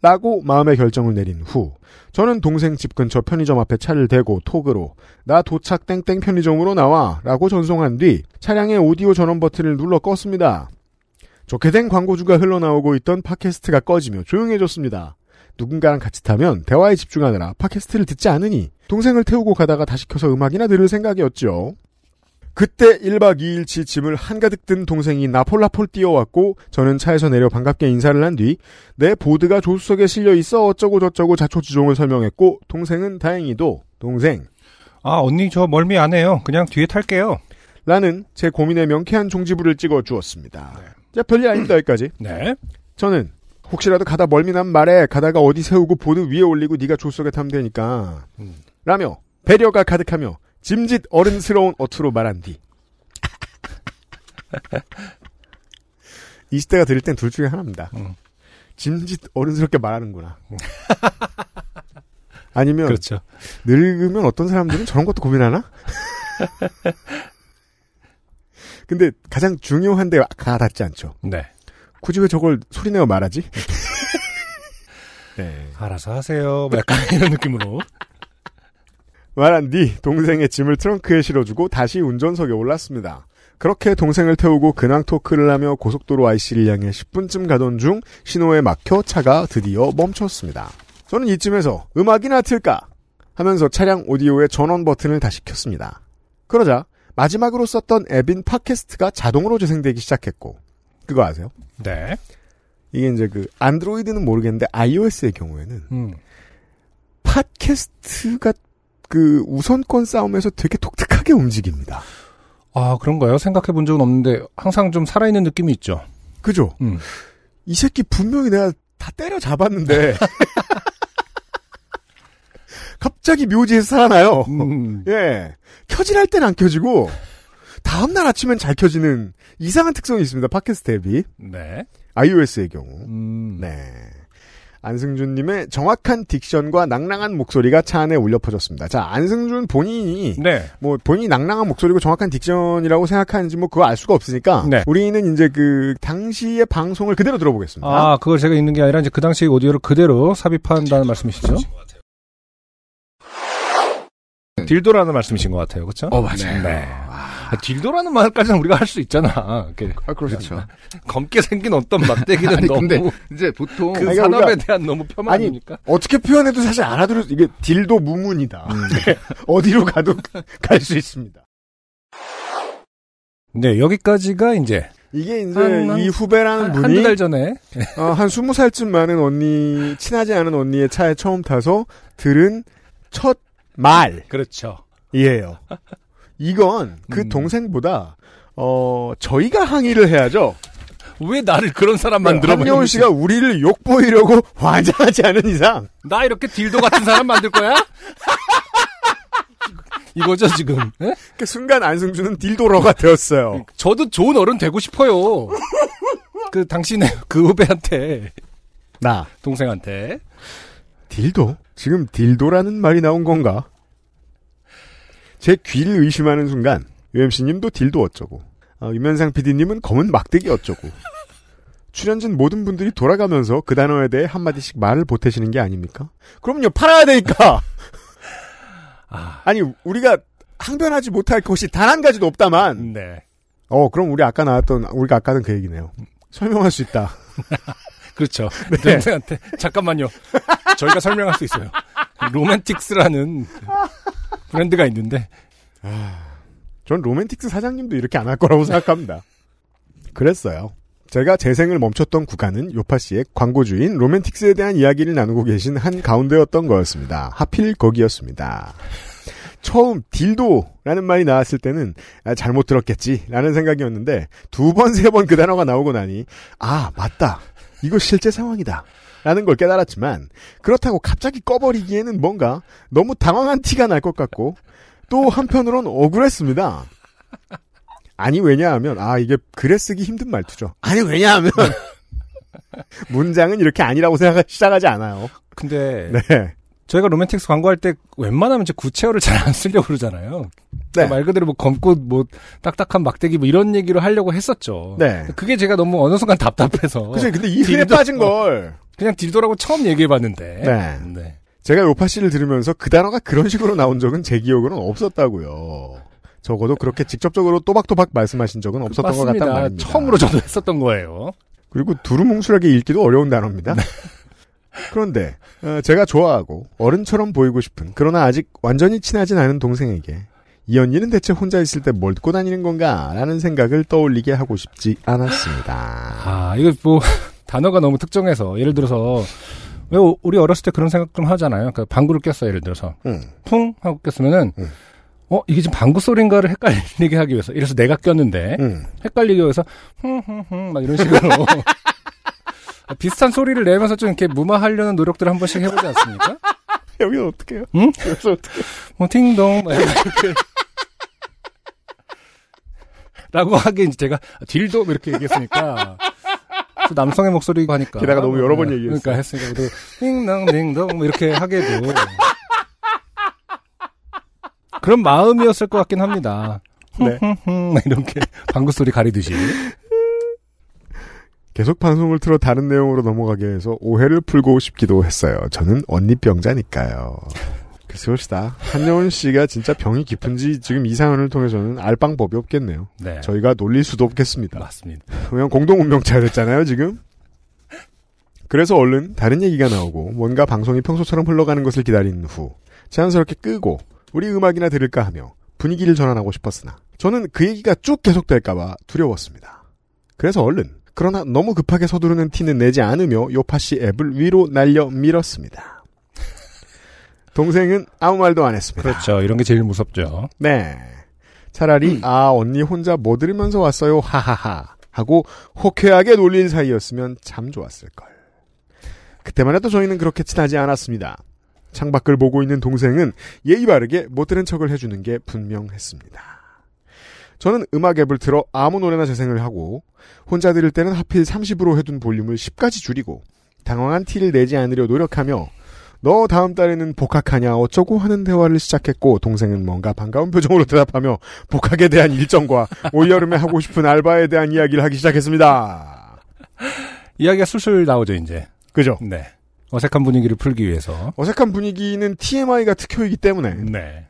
라고 마음의 결정을 내린 후 저는 동생 집 근처 편의점 앞에 차를 대고 톡으로 나 도착 땡땡 편의점으로 나와 라고 전송한 뒤 차량의 오디오 전원 버튼을 눌러 껐습니다. 좋게 된 광고주가 흘러나오고 있던 팟캐스트가 꺼지며 조용해졌습니다. 누군가랑 같이 타면 대화에 집중하느라 팟캐스트를 듣지 않으니 동생을 태우고 가다가 다시 켜서 음악이나 들을 생각이었죠. 그때 1박 2일치 짐을 한가득 든 동생이 나폴라폴 뛰어왔고 저는 차에서 내려 반갑게 인사를 한 뒤 내 보드가 조수석에 실려 있어 어쩌고 저쩌고 자초지종을 설명했고 동생은 다행히도 동생 아, 언니 저 멀미 안 해요. 그냥 뒤에 탈게요. 라는 제 고민에 명쾌한 종지부를 찍어 주었습니다. 자, 별일 아닙니다 여기까지. 네. 저는 혹시라도 가다 멀미난 말에 가다가 어디 세우고 보드 위에 올리고 네가 조수석에 타면 되니까 음. 라며 배려가 가득하며 짐짓 어른스러운 어투로 말한 뒤 20대가 들을 땐 둘 중에 하나입니다. 음. 짐짓 어른스럽게 말하는구나. 아니면 그렇죠. 늙으면 어떤 사람들은 저런 것도 고민하나? 근데 가장 중요한데 가닿지 않죠. 네. 굳이 왜 저걸 소리내어 말하지? 네. 알아서 하세요. 뭐 약간 이런 느낌으로. 말한 뒤 동생의 짐을 트렁크에 실어주고 다시 운전석에 올랐습니다. 그렇게 동생을 태우고 근황 토크를 하며 고속도로 IC를 향해 10분쯤 가던 중 신호에 막혀 차가 드디어 멈췄습니다. 저는 이쯤에서 음악이나 틀까 하면서 차량 오디오의 전원 버튼을 다시 켰습니다. 그러자 마지막으로 썼던 앱인 팟캐스트가 자동으로 재생되기 시작했고 그거 아세요? 네. 이게 이제 그 안드로이드는 모르겠는데 iOS의 경우에는 음. 팟캐스트가 그 우선권 싸움에서 되게 독특하게 움직입니다. 아, 그런가요? 생각해 본 적은 없는데 항상 좀 살아있는 느낌이 있죠. 그죠? 음. 이 새끼 분명히 내가 다 때려 잡았는데 갑자기 묘지에서 살아나요. 음. 예. 켜질 할땐안 켜지고 다음날 아침엔 잘 켜지는 이상한 특성이 있습니다. 팟캐스트 앱이 네. iOS의 경우. 음. 네. 안승준님의 정확한 딕션과 낭랑한 목소리가 차 안에 울려 퍼졌습니다. 자, 안승준 본인이 네. 뭐 본인이 낭랑한 목소리고 정확한 딕션이라고 생각하는지 뭐 그거 알 수가 없으니까 네. 우리는 이제 그 당시의 방송을 그대로 들어보겠습니다. 아, 그걸 제가 있는 게 아니라 이제 그 당시 오디오를 그대로 삽입한다는 말씀이시죠? 딜도라는 말씀이신 것 같아요. 그렇죠? 어, 맞아요. 네. 아, 딜도라는 말까지는 우리가 할 수 있잖아. 이렇게 아, 그렇죠. 검게 생긴 어떤 막대기는 아니, 너무 근데 이제 보통 그 아니, 산업에 우리가- 대한 너무 폄하 아니, 아닙니까? 어떻게 표현해도 사실 알아들을 수, 이게 딜도 무문이다. 음. 어디로 가도 갈 수 있습니다. 네, 여기까지가 이제 이게 이제 한- 한- 이 후배라는 한, 분이 한두 달 전에 어, 한 스무 살쯤 많은 언니, 친하지 않은 언니의 차에 처음 타서 들은 첫 말이에요. 그렇죠. 이건 그 음. 동생보다 어 저희가 항의를 해야죠. 왜 나를 그런 사람 만 들어 한여운 씨가 우리를 욕보이려고 환장하지 않은 이상 나 이렇게 딜도 같은 사람 만들 거야? 이거죠 지금. 예? 그 순간 안승준은 딜도러가 되었어요. 저도 좋은 어른 되고 싶어요. 그 당신의 그 후배한테 나 동생한테 딜도? 지금 딜도라는 말이 나온 건가? 제 귀를 의심하는 순간 UMC님도 딜도 어쩌고 아, 유면상 PD님은 검은 막대기 어쩌고 출연진 모든 분들이 돌아가면서 그 단어에 대해 한마디씩 말을 보태시는 게 아닙니까? 그럼요 팔아야 되니까 아, 아니 우리가 항변하지 못할 것이 단 한 가지도 없다만 네. 어 그럼 우리 아까 나왔던 우리가 아까 하던 그 얘기네요 설명할 수 있다 그렇죠. 네. 동생한테 잠깐만요. 저희가 설명할 수 있어요. 로맨틱스라는 브랜드가 있는데 전 로맨틱스 사장님도 이렇게 안 할 거라고 생각합니다. 그랬어요. 제가 재생을 멈췄던 구간은 요팟시의 광고주인 로맨틱스에 대한 이야기를 나누고 계신 한 가운데였던 거였습니다. 하필 거기였습니다. 처음 딜도라는 말이 나왔을 때는 아, 잘못 들었겠지라는 생각이었는데 두 번 세 번 그 단어가 나오고 나니 아 맞다 이거 실제 상황이다 라는 걸 깨달았지만 그렇다고 갑자기 꺼버리기에는 뭔가 너무 당황한 티가 날 것 같고 또 한편으론 억울했습니다. 아니 왜냐하면 아 이게 글에 쓰기 힘든 말투죠. 아니 왜냐하면 문장은 이렇게 아니라고 생각 시작하지 않아요. 근데 네. 저희가 로맨틱스 광고할 때 웬만하면 이제 구체어를 잘 안 쓰려고 그러잖아요. 네. 말 그대로 뭐 검고 뭐 딱딱한 막대기 뭐 이런 얘기로 하려고 했었죠. 네. 그게 제가 너무 어느 순간 답답해서 그죠. 근데 이 흔에 빠진 걸 그냥 딜도라고 처음 얘기해봤는데. 네. 네. 제가 요파 씨를 들으면서 그 단어가 그런 식으로 나온 적은 제 기억으로는 없었다고요. 적어도 그렇게 직접적으로 또박또박 말씀하신 적은 없었던 것 같단. 말입니다. 처음으로 저도 했었던 거예요. 그리고 두루뭉술하게 읽기도 어려운 단어입니다. 네. 그런데 어, 제가 좋아하고 어른처럼 보이고 싶은 그러나 아직 완전히 친하진 않은 동생에게 이 언니는 대체 혼자 있을 때 뭘 듣고 다니는 건가 라는 생각을 떠올리게 하고 싶지 않았습니다. 아, 이거 뭐, 단어가 너무 특정해서, 예를 들어서, 왜 우- 우리 어렸을 때 그런 생각 좀 하잖아요. 그러니까 방구를 꼈어요, 예를 들어서. 음. 풍! 하고 꼈으면은, 음. 어, 이게 지금 방구 소리인가를 헷갈리게 하기 위해서. 이래서 내가 꼈는데, 음. 헷갈리기 위해서, 흥흥흥, 막 이런 식으로. 비슷한 소리를 내면서 좀 이렇게 무마하려는 노력들을 한 번씩 해보지 않습니까? 여기는 어떻게 해요? 응? 여기서 어떻게 뭐, 팅동, 막 이렇게. 라고 이제 제가 딜도 뭐 이렇게 얘기했으니까 또 남성의 목소리고 하니까 게다가 너무 여러 번 네, 얘기했어요. 그러니까 했으니까 또 띵동 띵동 뭐 이렇게 하게도 그런 마음이었을 것 같긴 합니다. 네. 이렇게 방구 소리 가리듯이 계속 방송을 틀어 다른 내용으로 넘어가게 해서 오해를 풀고 싶기도 했어요. 저는 언니병자니까요. 글쎄요시다. 한여운 씨가 진짜 병이 깊은지 지금 이 사연을 통해서는 알 방법이 없겠네요. 네 저희가 놀릴 수도 없겠습니다. 맞습니다. 그냥 공동 운명체가 됐잖아요, 지금. 그래서 얼른 다른 얘기가 나오고 뭔가 방송이 평소처럼 흘러가는 것을 기다린 후 자연스럽게 끄고 우리 음악이나 들을까 하며 분위기를 전환하고 싶었으나 저는 그 얘기가 쭉 계속될까봐 두려웠습니다. 그래서 얼른 그러나 너무 급하게 서두르는 티는 내지 않으며 요파씨 앱을 위로 날려 밀었습니다. 동생은 아무 말도 안 했습니다. 그렇죠. 이런 게 제일 무섭죠. 네. 차라리 아 언니 혼자 뭐 들으면서 왔어요 하하하 하고 호쾌하게 놀릴 사이였으면 참 좋았을 걸. 그때만 해도 저희는 그렇게 친하지 않았습니다. 창밖을 보고 있는 동생은 예의 바르게 못 들은 척을 해주는 게 분명했습니다. 저는 음악 앱을 틀어 아무 노래나 재생을 하고 혼자 들을 때는 하필 30으로 해둔 볼륨을 10까지 줄이고 당황한 티를 내지 않으려 노력하며 너 다음 달에는 복학하냐 어쩌고 하는 대화를 시작했고 동생은 뭔가 반가운 표정으로 대답하며 복학에 대한 일정과 올여름에 하고 싶은 알바에 대한 이야기를 하기 시작했습니다. 이야기가 술술 나오죠 이제. 그죠? 네. 어색한 분위기를 풀기 위해서. 어색한 분위기는 TMI가 특효이기 때문에 네.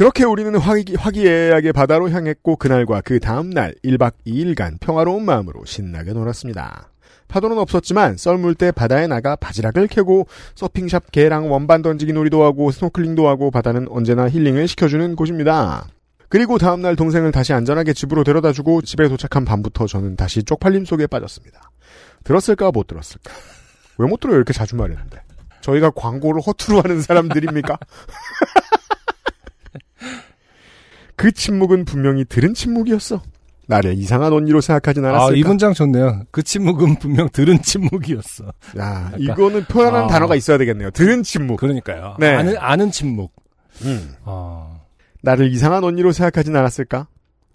그렇게 우리는 화기, 화기애애하게 바다로 향했고 그날과 그 다음날 1박 2일간 평화로운 마음으로 신나게 놀았습니다. 파도는 없었지만 썰물 때 바다에 나가 바지락을 캐고 서핑샵 개랑 원반 던지기 놀이도 하고 스노클링도 하고 바다는 언제나 힐링을 시켜주는 곳입니다. 그리고 다음날 동생을 다시 안전하게 집으로 데려다주고 집에 도착한 밤부터 저는 다시 쪽팔림 속에 빠졌습니다. 들었을까 못 들었을까? 왜 못 들어요 이렇게 자주 말했는데 저희가 광고를 허투루 하는 사람들입니까? 그 침묵은 분명히 들은 침묵이었어. 나를 이상한 언니로 생각하진 아, 않았을까? 이 문장 좋네요. 그 침묵은 분명 들은 침묵이었어. 야, 이거는 표현하는 아. 단어가 있어야 되겠네요. 들은 침묵. 그러니까요. 네. 아는, 아는 침묵. 음. 어, 나를 이상한 언니로 생각하진 않았을까?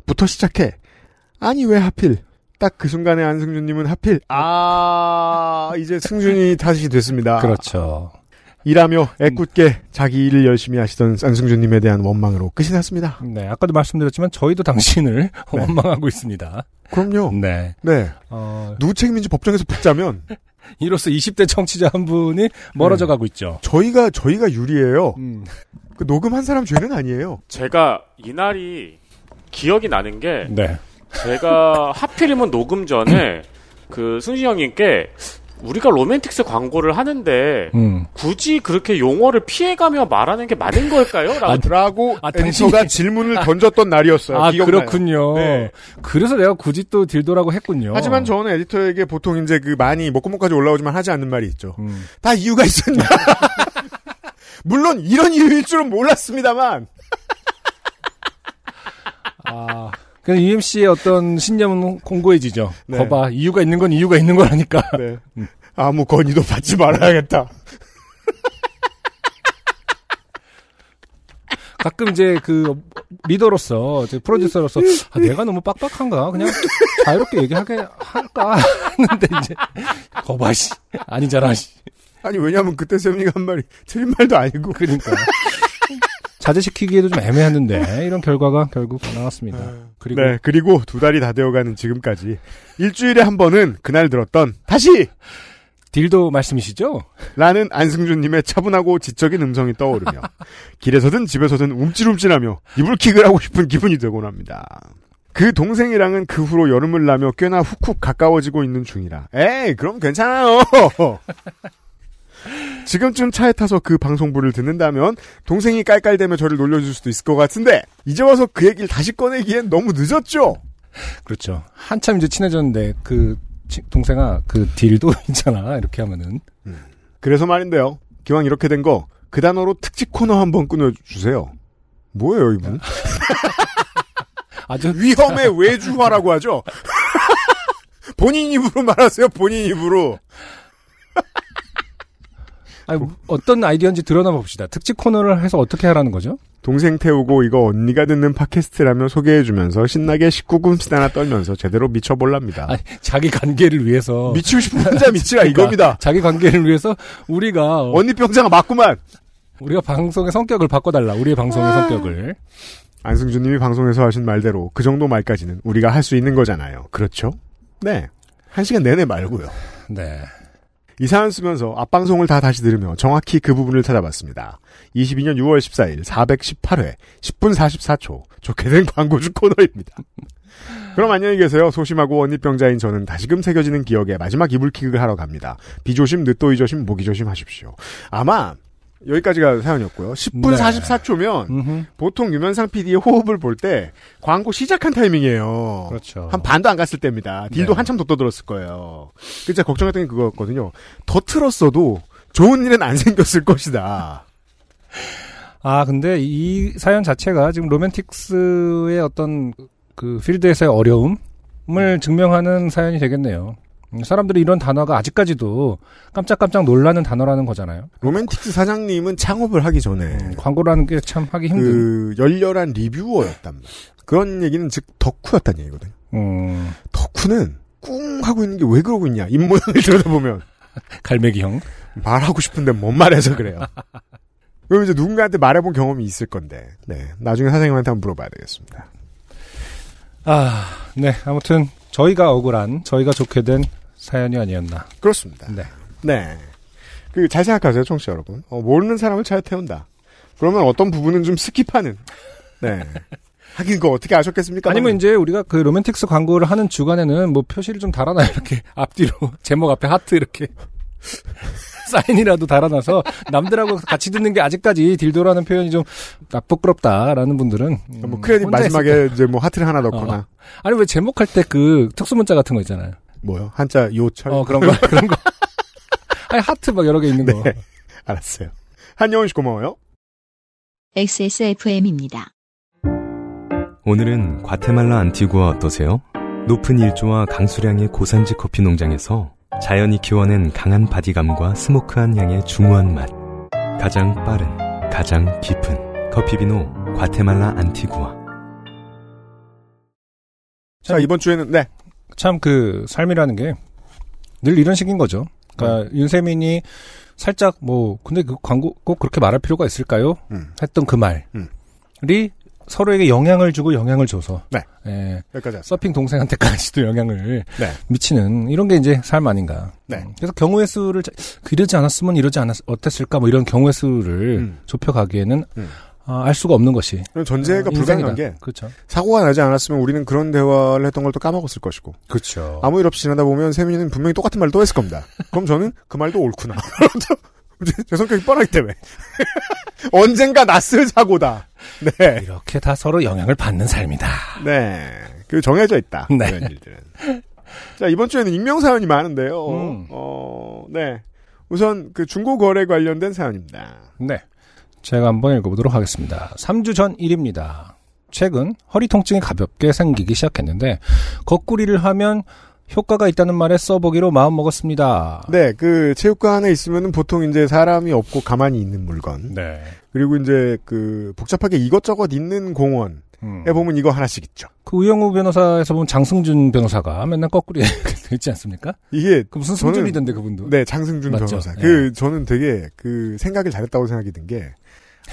부터 시작해. 아니 왜 하필? 딱 그 순간에 안승준님은 하필 아 이제 승준이 탓이 됐습니다. 그렇죠. 일하며 애꿎게 자기 일을 열심히 하시던 안승준님에 대한 원망으로 끝이 났습니다. 네, 아까도 말씀드렸지만 저희도 당신을 원망하고 있습니다. 그럼요. 네. 네. 어, 누구 책임인지 법정에서 붙자면 이로써 20대 청취자 한 분이 멀어져 가고 있죠. 저희가 저희가 유리해요. 음. 그 녹음한 사람 죄는 아니에요. 제가 이날이 기억이 나는 게 네. 제가 하필이면 녹음 전에 그 승진 형님께 우리가 로맨틱스 광고를 하는데 음. 굳이 그렇게 용어를 피해가며 말하는 게 맞는 걸까요? 라고 라고 아, 에디터가 당신이- 질문을 던졌던 날이었어요. 아, 기억나요. 그렇군요. 네. 그래서 내가 굳이 또 딜도라고 했군요. 하지만 저는 에디터에게 보통 이제 그 많이 목구멍까지 올라오지만 하지 않는 말이 있죠. 음. 다 이유가 있습니다. 물론 이런 이유일 줄은 몰랐습니다만. 아. 그 UMC의 어떤 신념은 공고해지죠. 네. 거봐, 이유가 있는 건 이유가 있는 거라니까. 네. 아무 건의도 받지 말아야겠다. 가끔 이제 그 리더로서, 프로듀서로서, 아, 내가 너무 빡빡한가? 그냥 자유롭게 얘기하게 할까? 하는데 이제, 거봐, 씨. 아니잖아, 씨. 아니 왜냐하면 그때 세민이가 한 말이 틀린 말도 아니고. 그러니까. 자제시키기에도 좀 애매했는데, 이런 결과가 결국 나왔습니다. 그리고, 네 그리고 두 달이 다 되어가는 지금까지 일주일에 한 번은 그날 들었던 다시 딜도 말씀이시죠? 라는 안승준님의 차분하고 지적인 음성이 떠오르며 길에서든 집에서든 움찔움찔하며 이불킥을 하고 싶은 기분이 되곤 합니다. 그 동생이랑은 그 후로 여름을 나며 꽤나 훅훅 가까워지고 있는 중이라 에이 그럼 괜찮아요. 지금쯤 차에 타서 그 방송부를 듣는다면 동생이 깔깔대며 저를 놀려줄 수도 있을 것 같은데 이제 와서 그 얘기를 다시 꺼내기엔 너무 늦었죠. 그렇죠. 한참 이제 친해졌는데, 그, 치- 동생아, 그 딜도 있잖아. 이렇게 하면은. 그래서 말인데요. 기왕 이렇게 된 거 그 단어로 특집 코너 한번 끊어주세요. 뭐예요 이분? 아주 위험의 외주화라고 하죠. 본인 입으로 말하세요. 본인 입으로. 아니, 어떤 아이디어인지 드러나 봅시다. 특집 코너를 해서 어떻게 하라는 거죠? 동생 태우고 이거 언니가 듣는 팟캐스트라며 소개해주면서 신나게 19금 시다나 떨면서 제대로 미쳐볼랍니다. 아니, 자기 관계를 위해서. 미치고 싶은 혼자 미치라 그러니까 이겁니다. 자기 관계를 위해서 우리가, 어, 언니 병자가 맞구만. 우리가 방송의 성격을 바꿔달라. 우리의 방송의 아. 성격을. 안승준님이 방송에서 하신 말대로 그 정도 말까지는 우리가 할 수 있는 거잖아요. 그렇죠? 네. 한 시간 내내 말고요. 네. 이 사연 쓰면서 앞방송을 다 다시 들으며 정확히 그 부분을 찾아봤습니다. 22년 6월 14일 418회 10분 44초 좋게 된 광고주 코너입니다. 그럼 안녕히 계세요. 소심하고 언니병자인 저는 다시금 새겨지는 기억에 마지막 이불킥을 하러 갑니다. 비조심, 늦도이 조심, 모기 조심 하십시오. 아마 여기까지가 사연이었고요. 10분 네. 44초면 음흠. 보통 유면상 PD의 호흡을 볼 때 광고 시작한 타이밍이에요. 그렇죠. 한 반도 안 갔을 때입니다. 딜도 네. 한참 더 떠들었을 거예요. 그 제가 걱정했던 게 그거였거든요. 더 틀었어도 좋은 일은 안 생겼을 것이다. 아, 근데 이 사연 자체가 지금 로맨틱스의 어떤 그 필드에서의 어려움을 증명하는 사연이 되겠네요. 음, 사람들이 이런 단어가 아직까지도 깜짝깜짝 놀라는 단어라는 거잖아요. 로맨틱스 사장님은 창업을 하기 전에 음, 광고라는 게 참 하기 힘든. 그 열렬한 리뷰어였단 말이에요. 그런 얘기는 즉 덕후였다는 얘기거든요. 음, 덕후는 꿍 하고 있는 게 왜 그러고 있냐 입 모양을 들여다보면 갈매기형. 말하고 싶은데 못 말해서 그래요. 그럼 이제 누군가한테 말해본 경험이 있을 건데, 네 나중에 사장님한테 한번 물어봐야 되겠습니다. 아, 네. 아무튼 저희가 억울한, 저희가 좋게 된 사연이 아니었나. 그렇습니다. 네. 네. 그, 잘 생각하세요, 청취자 여러분. 어, 모르는 사람을 차에 태운다. 그러면 어떤 부분은 좀 skip하는. 네. 하긴 그거 어떻게 아셨겠습니까? 아니면 이제 우리가 그 로맨틱스 광고를 하는 주간에는 뭐 표시를 좀 달아놔요. 이렇게 앞뒤로 제목 앞에 하트 이렇게 사인이라도 달아놔서 남들하고 같이 듣는 게 아직까지 딜도라는 표현이 좀 아, 부끄럽다라는 분들은 음, 뭐 크레딧. 마지막에 이제 뭐 하트를 하나 넣거나. 어. 아니 왜 제목할 때 그 특수 문자 같은 거 있잖아요. 뭐요? 한자 요철? 어 그런 거 그런 거. 아니 하트 막 여러 개 있는 거. 네. 알았어요. 한영훈 씨 고마워요. XSFM입니다. 오늘은 과테말라 안티구아 어떠세요? 높은 일조와 강수량의 고산지 커피 농장에서 자연이 키워낸 강한 바디감과 스모크한 향의 중후한 맛. 가장 빠른, 가장 깊은 커피 비노 과테말라 안티구아. 자, 이번 주에는, 네. 참 그 삶이라는 게 늘 이런 식인 거죠. 그러니까 윤세민이 살짝 뭐 근데 그 광고 꼭 그렇게 말할 필요가 있을까요? 음. 했던 그 말이 음. 서로에게 영향을 주고 영향을 줘서 네. 예, 여기까지. 서핑 동생한테까지도 영향을 네. 미치는 이런 게 이제 삶 아닌가. 네. 음, 그래서 경우의 수를 자- 그 이러지 않았으면 이러지 않았 어땠을까 뭐 이런 경우의 수를 음. 좁혀가기에는 음. 아, 알 수가 없는 것이 그럼 전제가 어, 불가능한 인생이다. 게 그렇죠. 사고가 나지 않았으면 우리는 그런 대화를 했던 걸 또 까먹었을 것이고 그렇죠. 아무 일 없이 지나다 보면 세민이는 분명히 똑같은 말을 또 했을 겁니다. 그럼 저는 그 말도 옳구나. 제- 제 성격이 뻔하기 때문에 언젠가 났을 사고다. 네, 이렇게 다 서로 영향을 받는 삶이다. 네, 그 정해져 있다. 네. 이런 일들은. 자 이번 주에는 익명 사연이 많은데요. 음. 어, 네. 우선 그 중고 거래 관련된 사연입니다. 네. 제가 한번 읽어보도록 하겠습니다. 3주 전 일입니다. 최근 허리 통증이 가볍게 생기기 시작했는데 거꾸리를 하면 효과가 있다는 말에 써보기로 마음먹었습니다. 네, 그 체육관에 있으면은 보통 이제 사람이 없고 가만히 있는 물건. 네. 그리고 이제 그 복잡하게 이것저것 있는 공원에 음. 보면 이거 하나씩 있죠. 그 우영우 변호사에서 보면 장승준 변호사가 맨날 거꾸리 있지 않습니까? 이게 그 무슨 승준이던데 그분도. 네 장승준 맞죠? 변호사. 예. 그 저는 되게 그 생각을 잘했다고 생각이 든 게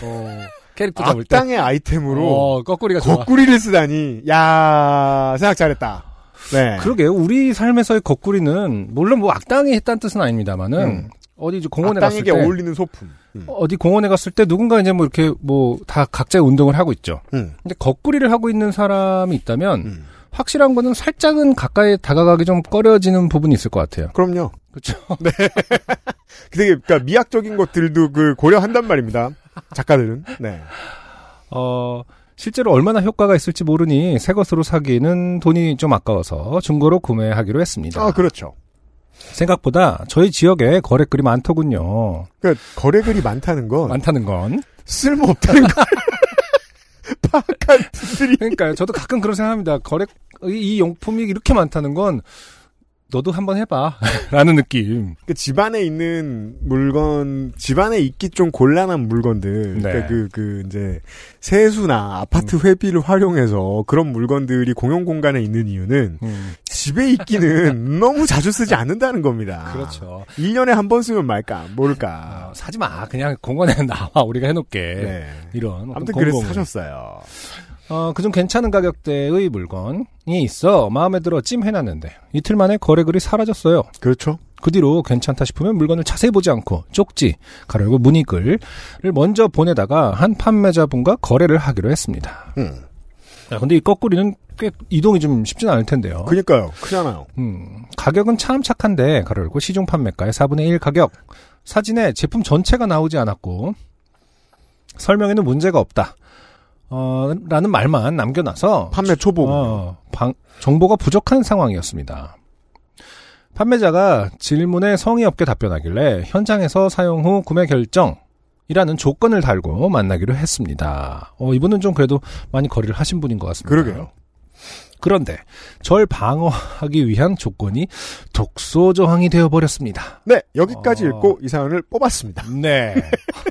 어, 캐릭터 잡을 때. 악당의 아이템으로 어, 거꾸리가 좋아. 거꾸리를 쓰다니 야 생각 잘했다. 네. 그러게요. 우리 삶에서의 거꾸리는 물론 뭐 악당이 했다는 뜻은 아닙니다만은 음. 어디 이제 공원에 갔을 악당에게 때 어울리는 소품. 음. 어디 공원에 갔을 때 누군가 이제 뭐 이렇게 뭐 다 각자의 운동을 하고 있죠. 음. 근데 거꾸리를 하고 있는 사람이 있다면 음. 확실한 거는 살짝은 가까이 다가가기 좀 꺼려지는 부분이 있을 것 같아요. 그럼요. 그렇죠. 되게 그러니까 미학적인 것들도 그 고려한단 말입니다. 작가들은. 네. 어, 실제로 얼마나 효과가 있을지 모르니 새 것으로 사기는 돈이 좀 아까워서 중고로 구매하기로 했습니다. 아 그렇죠. 생각보다 저희 지역에 거래글이 많더군요. 그러니까 거래글이 많다는 건 많다는 건. 쓸모 없다는 거. 파악한 분들이 그러니까요. 저도 가끔 그런 생각합니다. 거래, 이, 이 용품이 이렇게 많다는 건 너도 한번 해봐. 라는 느낌. 그 집안에 있는 물건, 집안에 있기 좀 곤란한 물건들, 네. 그러니까 그, 그, 이제, 세수나 아파트 회비를 활용해서 그런 물건들이 공용 공간에 있는 이유는 집에 있기는 너무 자주 쓰지 않는다는 겁니다. 그렇죠. 1년에 한 번 쓰면 말까, 모를까. 어, 사지 마. 그냥 공원에 나와. 우리가 해놓게. 네. 이런. 아무튼 그래서 공공. 사셨어요. 어, 그중 괜찮은 가격대의 물건이 있어 마음에 들어 찜해놨는데 이틀 만에 거래글이 사라졌어요. 그렇죠. 그 뒤로 괜찮다 싶으면 물건을 자세히 보지 않고 쪽지, 가로고 문의글을 먼저 보내다가 한 판매자분과 거래를 하기로 했습니다. 음. 야, 근데 이 거꾸리는 꽤 이동이 좀 쉽진 않을 텐데요. 그니까요. 크잖아요. 음, 가격은 참 착한데 가로고 시중 판매가의 4분의 1 가격. 사진에 제품 전체가 나오지 않았고 설명에는 문제가 없다. 어, 라는 말만 남겨놔서 판매 초보. 어, 방- 정보가 부족한 상황이었습니다. 판매자가 질문에 성의 없게 답변하길래 현장에서 사용 후 구매 결정이라는 조건을 달고 만나기로 했습니다. 어, 이분은 좀 그래도 많이 거래를 하신 분인 것 같습니다. 그러게요. 그런데 절 방어하기 위한 조건이 독소 조항이 되어버렸습니다. 네, 여기까지 어. 읽고 이 사연을 뽑았습니다. 네.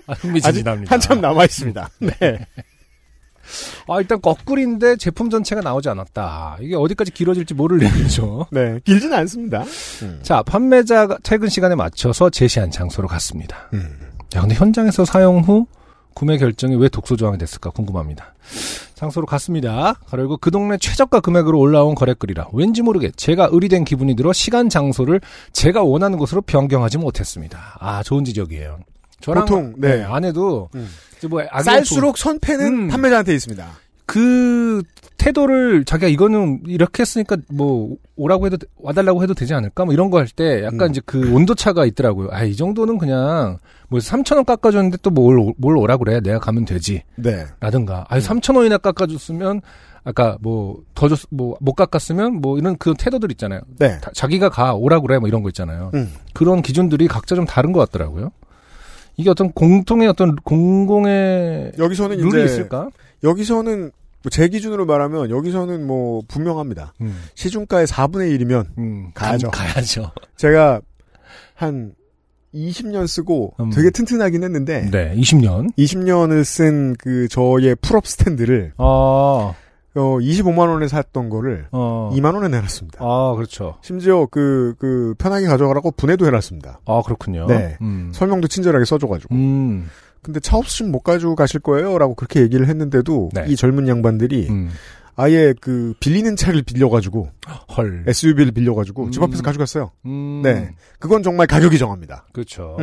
아, 아직. 한참 남아 있습니다. 네. 아, 일단 거꾸리인데 제품 전체가 나오지 않았다. 이게 어디까지 길어질지 모를 일이죠. 네. 길지는 않습니다. 음. 자, 판매자가 퇴근 시간에 맞춰서 제시한 장소로 갔습니다. 음. 야, 근데 현장에서 사용 후 구매 결정이 왜 독소 조항이 됐을까 궁금합니다. 장소로 갔습니다. 그리고 그 동네 최저가 금액으로 올라온 거래글이라 왠지 모르게 제가 의리된 기분이 들어 시간 장소를 제가 원하는 곳으로 변경하지 못했습니다. 아, 좋은 지적이에요. 저랑 보통, 네. 아내도 음. 뭐 쌀수록 선패는 음. 판매자한테 있습니다. 그 태도를 자기가 이거는 이렇게 했으니까 뭐 오라고 해도 와달라고 해도 되지 않을까 뭐 이런 거 할 때 약간 음. 이제 그 온도 차가 있더라고요. 아 이 정도는 그냥 뭐 3천 원 깎아줬는데 또 뭘뭘 오라 그래 내가 가면 되지 네. 라든가 아 3천 원이나 깎아줬으면 아까 뭐 더 줬 뭐 못 깎았으면 뭐 이런 그 태도들 있잖아요. 네. 다- 자기가 가 오라 그래 뭐 이런 거 있잖아요. 음. 그런 기준들이 각자 좀 다른 것 같더라고요. 이게 어떤 공통의 어떤 공공의 여기서는 룰이 있을까? 여기서는 뭐제 기준으로 말하면 여기서는 뭐 분명합니다. 음. 시중가의 4분의 1이면 음, 가야죠. 가- 가야죠. 제가 한 20년 쓰고 음. 되게 튼튼하긴 했는데 네, 20년. 20년을 쓴 그 저의 pull-up 스탠드를 아, 어 25만 원에 샀던 거를 어. 2만 원에 내놨습니다. 아, 그렇죠. 심지어 그, 그, 편하게 가져가라고 분해도 해놨습니다. 아, 그렇군요. 네. 음. 설명도 친절하게 써줘가지고. 음. 근데 차 없으시면 못 가지고 가실 거예요? 라고 그렇게 얘기를 했는데도, 네. 이 젊은 양반들이, 음. 아예 그, 빌리는 차를 빌려가지고, 헐. SUV를 빌려가지고, 집 음. 앞에서 가져갔어요. 음. 네. 그건 정말 가격이 정합니다. 그렇죠.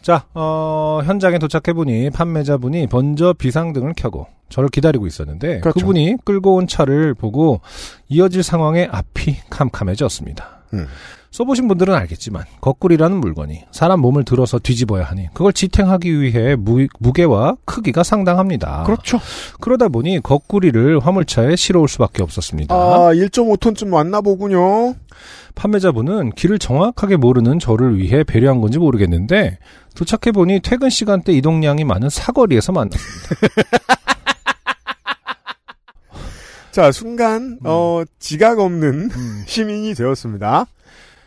음. 자, 어, 현장에 도착해보니 판매자분이 먼저 비상등을 켜고 저를 기다리고 있었는데 그 그렇죠. 분이 끌고 온 차를 보고 이어질 상황에 앞이 캄캄해졌습니다. 음. 써보신 분들은 알겠지만 거꾸리라는 물건이 사람 몸을 들어서 뒤집어야 하니 그걸 지탱하기 위해 무, 무게와 크기가 상당합니다. 그렇죠. 그러다 보니 거꾸리를 화물차에 실어올 수밖에 없었습니다. 아, 1.5톤쯤 왔나 보군요. 판매자분은 길을 정확하게 모르는 저를 위해 배려한 건지 모르겠는데 도착해 보니 퇴근 시간대 이동량이 많은 사거리에서 만났습니다. 자, 순간, 어, 지각 없는 음. 시민이 되었습니다.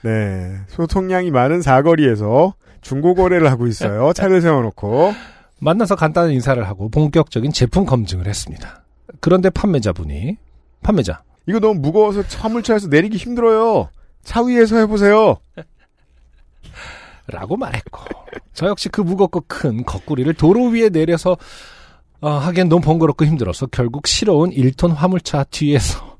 네. 소통량이 많은 사거리에서 중고 거래를 하고 있어요. 차를 세워놓고. 만나서 간단한 인사를 하고 본격적인 제품 검증을 했습니다. 그런데 판매자분이 판매자 이거 너무 무거워서 화물차에서 내리기 힘들어요. 차 위에서 해보세요. 라고 말했고 저 역시 그 무겁고 큰 거꾸리를 도로 위에 내려서 어, 하기엔 너무 번거롭고 힘들어서 결국 실어온 1톤 화물차 뒤에서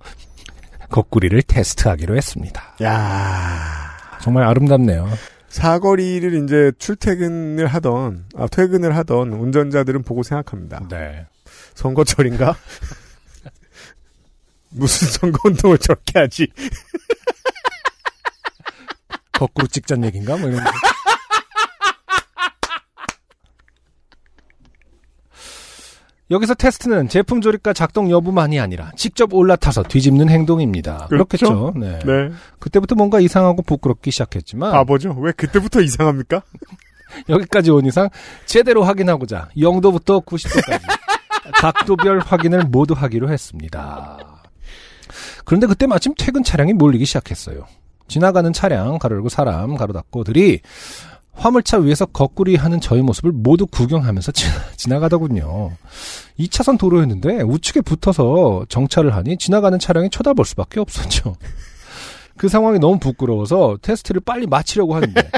거꾸리를 테스트하기로 했습니다. 야 정말 아름답네요. 사거리를 이제 출퇴근을 하던, 아, 퇴근을 하던 운전자들은 보고 생각합니다. 네. 선거철인가? 무슨 선거운동을 저렇게 하지? 거꾸로 찍자는 얘기인가? 뭐 이런 여기서 테스트는 제품 조립과 작동 여부만이 아니라 직접 올라타서 뒤집는 행동입니다. 그렇겠죠 네. 네. 그때부터 뭔가 이상하고 부끄럽기 시작했지만 바보죠? 왜 그때부터 이상합니까? 여기까지 온 이상 제대로 확인하고자 0도부터 90도까지 각도별 확인을 모두 하기로 했습니다. 그런데 그때 마침 퇴근 차량이 몰리기 시작했어요. 지나가는 차량 가로열고 사람 가로 닫고들이 화물차 위에서 거꾸리 하는 저의 모습을 모두 구경하면서 지나, 가더군요 2차선 도로였는데 우측에 붙어서 정차를 하니 지나가는 차량이 쳐다볼 수밖에 없었죠. 그 상황이 너무 부끄러워서 테스트를 빨리 마치려고 하는데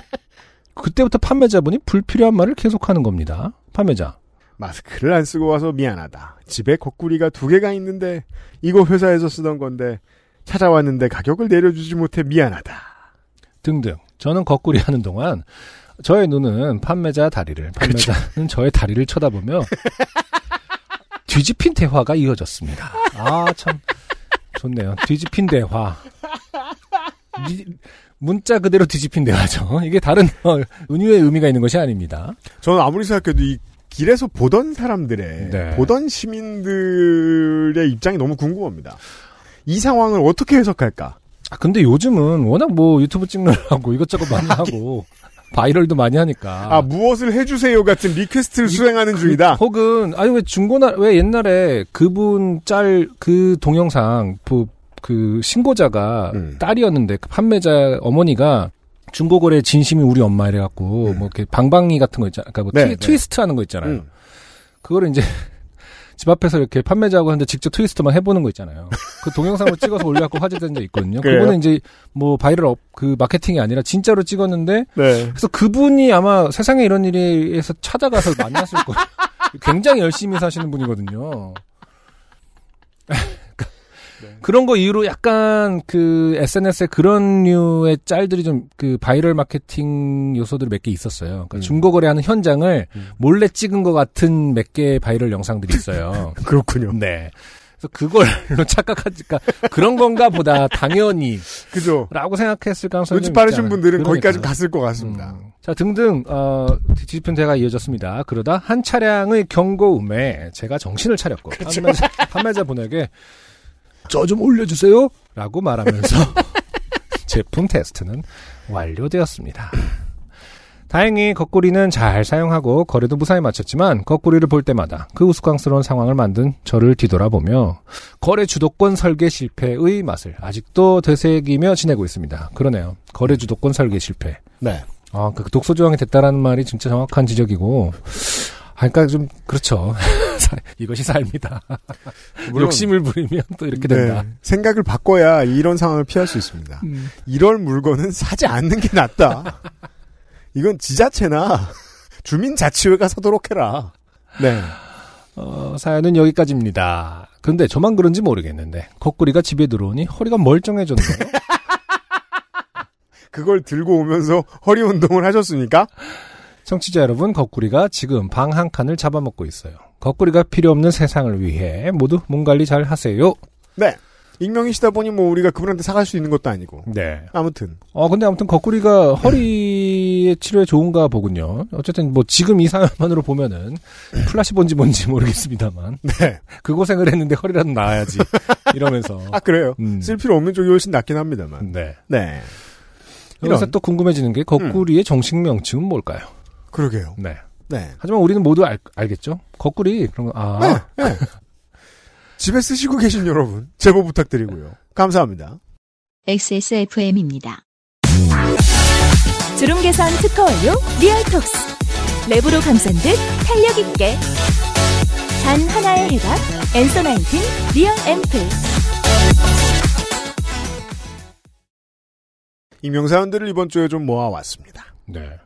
그때부터 판매자분이 불필요한 말을 계속하는 겁니다. 판매자. 마스크를 안 쓰고 와서 미안하다. 집에 거꾸리가 두 개가 있는데 이거 회사에서 쓰던 건데 찾아왔는데 가격을 내려주지 못해 미안하다. 등등. 저는 거꾸리 하는 동안 저의 눈은 판매자 다리를, 판매자는 저의 다리를 쳐다보며 뒤집힌 대화가 이어졌습니다. 아, 참 좋네요. 뒤집힌 대화. 미- 문자 그대로 뒤집힌 대화죠. 이게 다른 어, 은유의 의미가 있는 것이 아닙니다. 저는 아무리 생각해도 이 길에서 보던 사람들의 네. 보던 시민들의 입장이 너무 궁금합니다. 이 상황을 어떻게 해석할까? 아, 근데 요즘은 워낙 뭐 유튜브 찍느라고 이것저것 많이 하고 viral도 많이 하니까. 아 무엇을 해주세요 같은 request를 수행하는 중이다. 혹은 아니 왜 중고나 왜 옛날에 그분 짤 그 동영상 그, 그 신고자가 음. 딸이었는데 그 판매자 어머니가 중고거래 진심이 우리 엄마 이래갖고 뭐 이렇게 방방이 같은 거 있잖아, 그러니까 뭐 네, 트, 네. 트위스트 하는 거 있잖아요. 음. 그거를 이제 집 앞에서 이렇게 판매자하고 하는데 직접 트위스트만 해보는 거 있잖아요. 그 동영상을 찍어서 올려갖고 화제된 적 있거든요. 그래요? 그분은 이제 뭐 바이럴 업, 그 마케팅이 아니라 진짜로 찍었는데 네. 그래서 그분이 아마 세상에 이런 일에서 찾아가서 만났을 거예요. 굉장히 열심히 사시는 분이거든요. 그런 거 이후로 약간 그 SNS에 그런 류의 짤들이 좀 그 바이럴 마케팅 요소들이 몇 개 있었어요. 그러니까 음. 중고 거래하는 현장을 음. 몰래 찍은 것 같은 몇 개의 바이럴 영상들이 있어요. 그렇군요. 네. 그래서 그걸로 착각하니까 그런 건가 보다 당연히 그죠. 라고 생각했을 가능성이 눈치 좀 빠르신. 분들은 거기까지. 갔을 것 같습니다. 음. 자, 등등, 어, 뒤집힌 대화가 이어졌습니다. 그러다 한 차량의 경고음에 제가 정신을 차렸고, 판매자, 판매자분에게 저 좀 올려주세요! 라고 말하면서 제품 테스트는 완료되었습니다. 다행히 거꾸리는 잘 사용하고 거래도 무사히 마쳤지만 거꾸리를 볼 때마다 그 우스꽝스러운 상황을 만든 저를 뒤돌아보며 거래 주도권 설계 실패의 맛을 아직도 되새기며 지내고 있습니다. 그러네요. 거래 주도권 설계 실패. 네. 아, 그 독소 조항이 됐다라는 말이 진짜 정확한 지적이고. 아, 그러니까 좀 그렇죠. 이것이 삶이다. 욕심을 부리면 또 이렇게 된다. 네, 생각을 바꿔야 이런 상황을 피할 수 있습니다. 음. 이럴 물건은 사지 않는 게 낫다. 이건 지자체나 주민자치회가 사도록 해라. 네. 어, 사연은 여기까지입니다. 근데 저만 그런지 모르겠는데 거꾸리가 집에 들어오니 허리가 멀쩡해졌네요. 그걸 들고 오면서 허리 운동을 하셨습니까? 청취자 여러분, 거꾸리가 지금 방 한 칸을 잡아먹고 있어요. 거꾸리가 필요 없는 세상을 위해 모두 몸 관리 잘 하세요. 네. 익명이시다 보니 뭐 우리가 그분한테 사갈 수 있는 것도 아니고. 네. 아무튼. 어, 근데 아무튼 거꾸리가 허리의 치료에 좋은가 보군요. 어쨌든 뭐 지금 이 사연만으로 보면은 플라시 본지 뭔지 모르겠습니다만. 네. 그 고생을 했는데 허리라도 나아야지. 이러면서. 아, 그래요? 음. 쓸 필요 없는 쪽이 훨씬 낫긴 합니다만. 네. 네. 여기서 이런. 또 궁금해지는 게 거꾸리의 정식 명칭은 뭘까요? 그러게요. 네. 네. 하지만 우리는 모두 알, 알겠죠? 거꾸리. 그런 거, 아. 네. 네. 집에 쓰시고 계신 여러분, 제보 부탁드리고요. 감사합니다. XSFM입니다. 주름 개선 특허 완료 리얼톡스 랩으로 감싼 듯 탄력 있게 단 하나의 해답 Answer Nineteen Real 앰플 익명사연들을 이번 주에 좀 모아왔습니다. 네.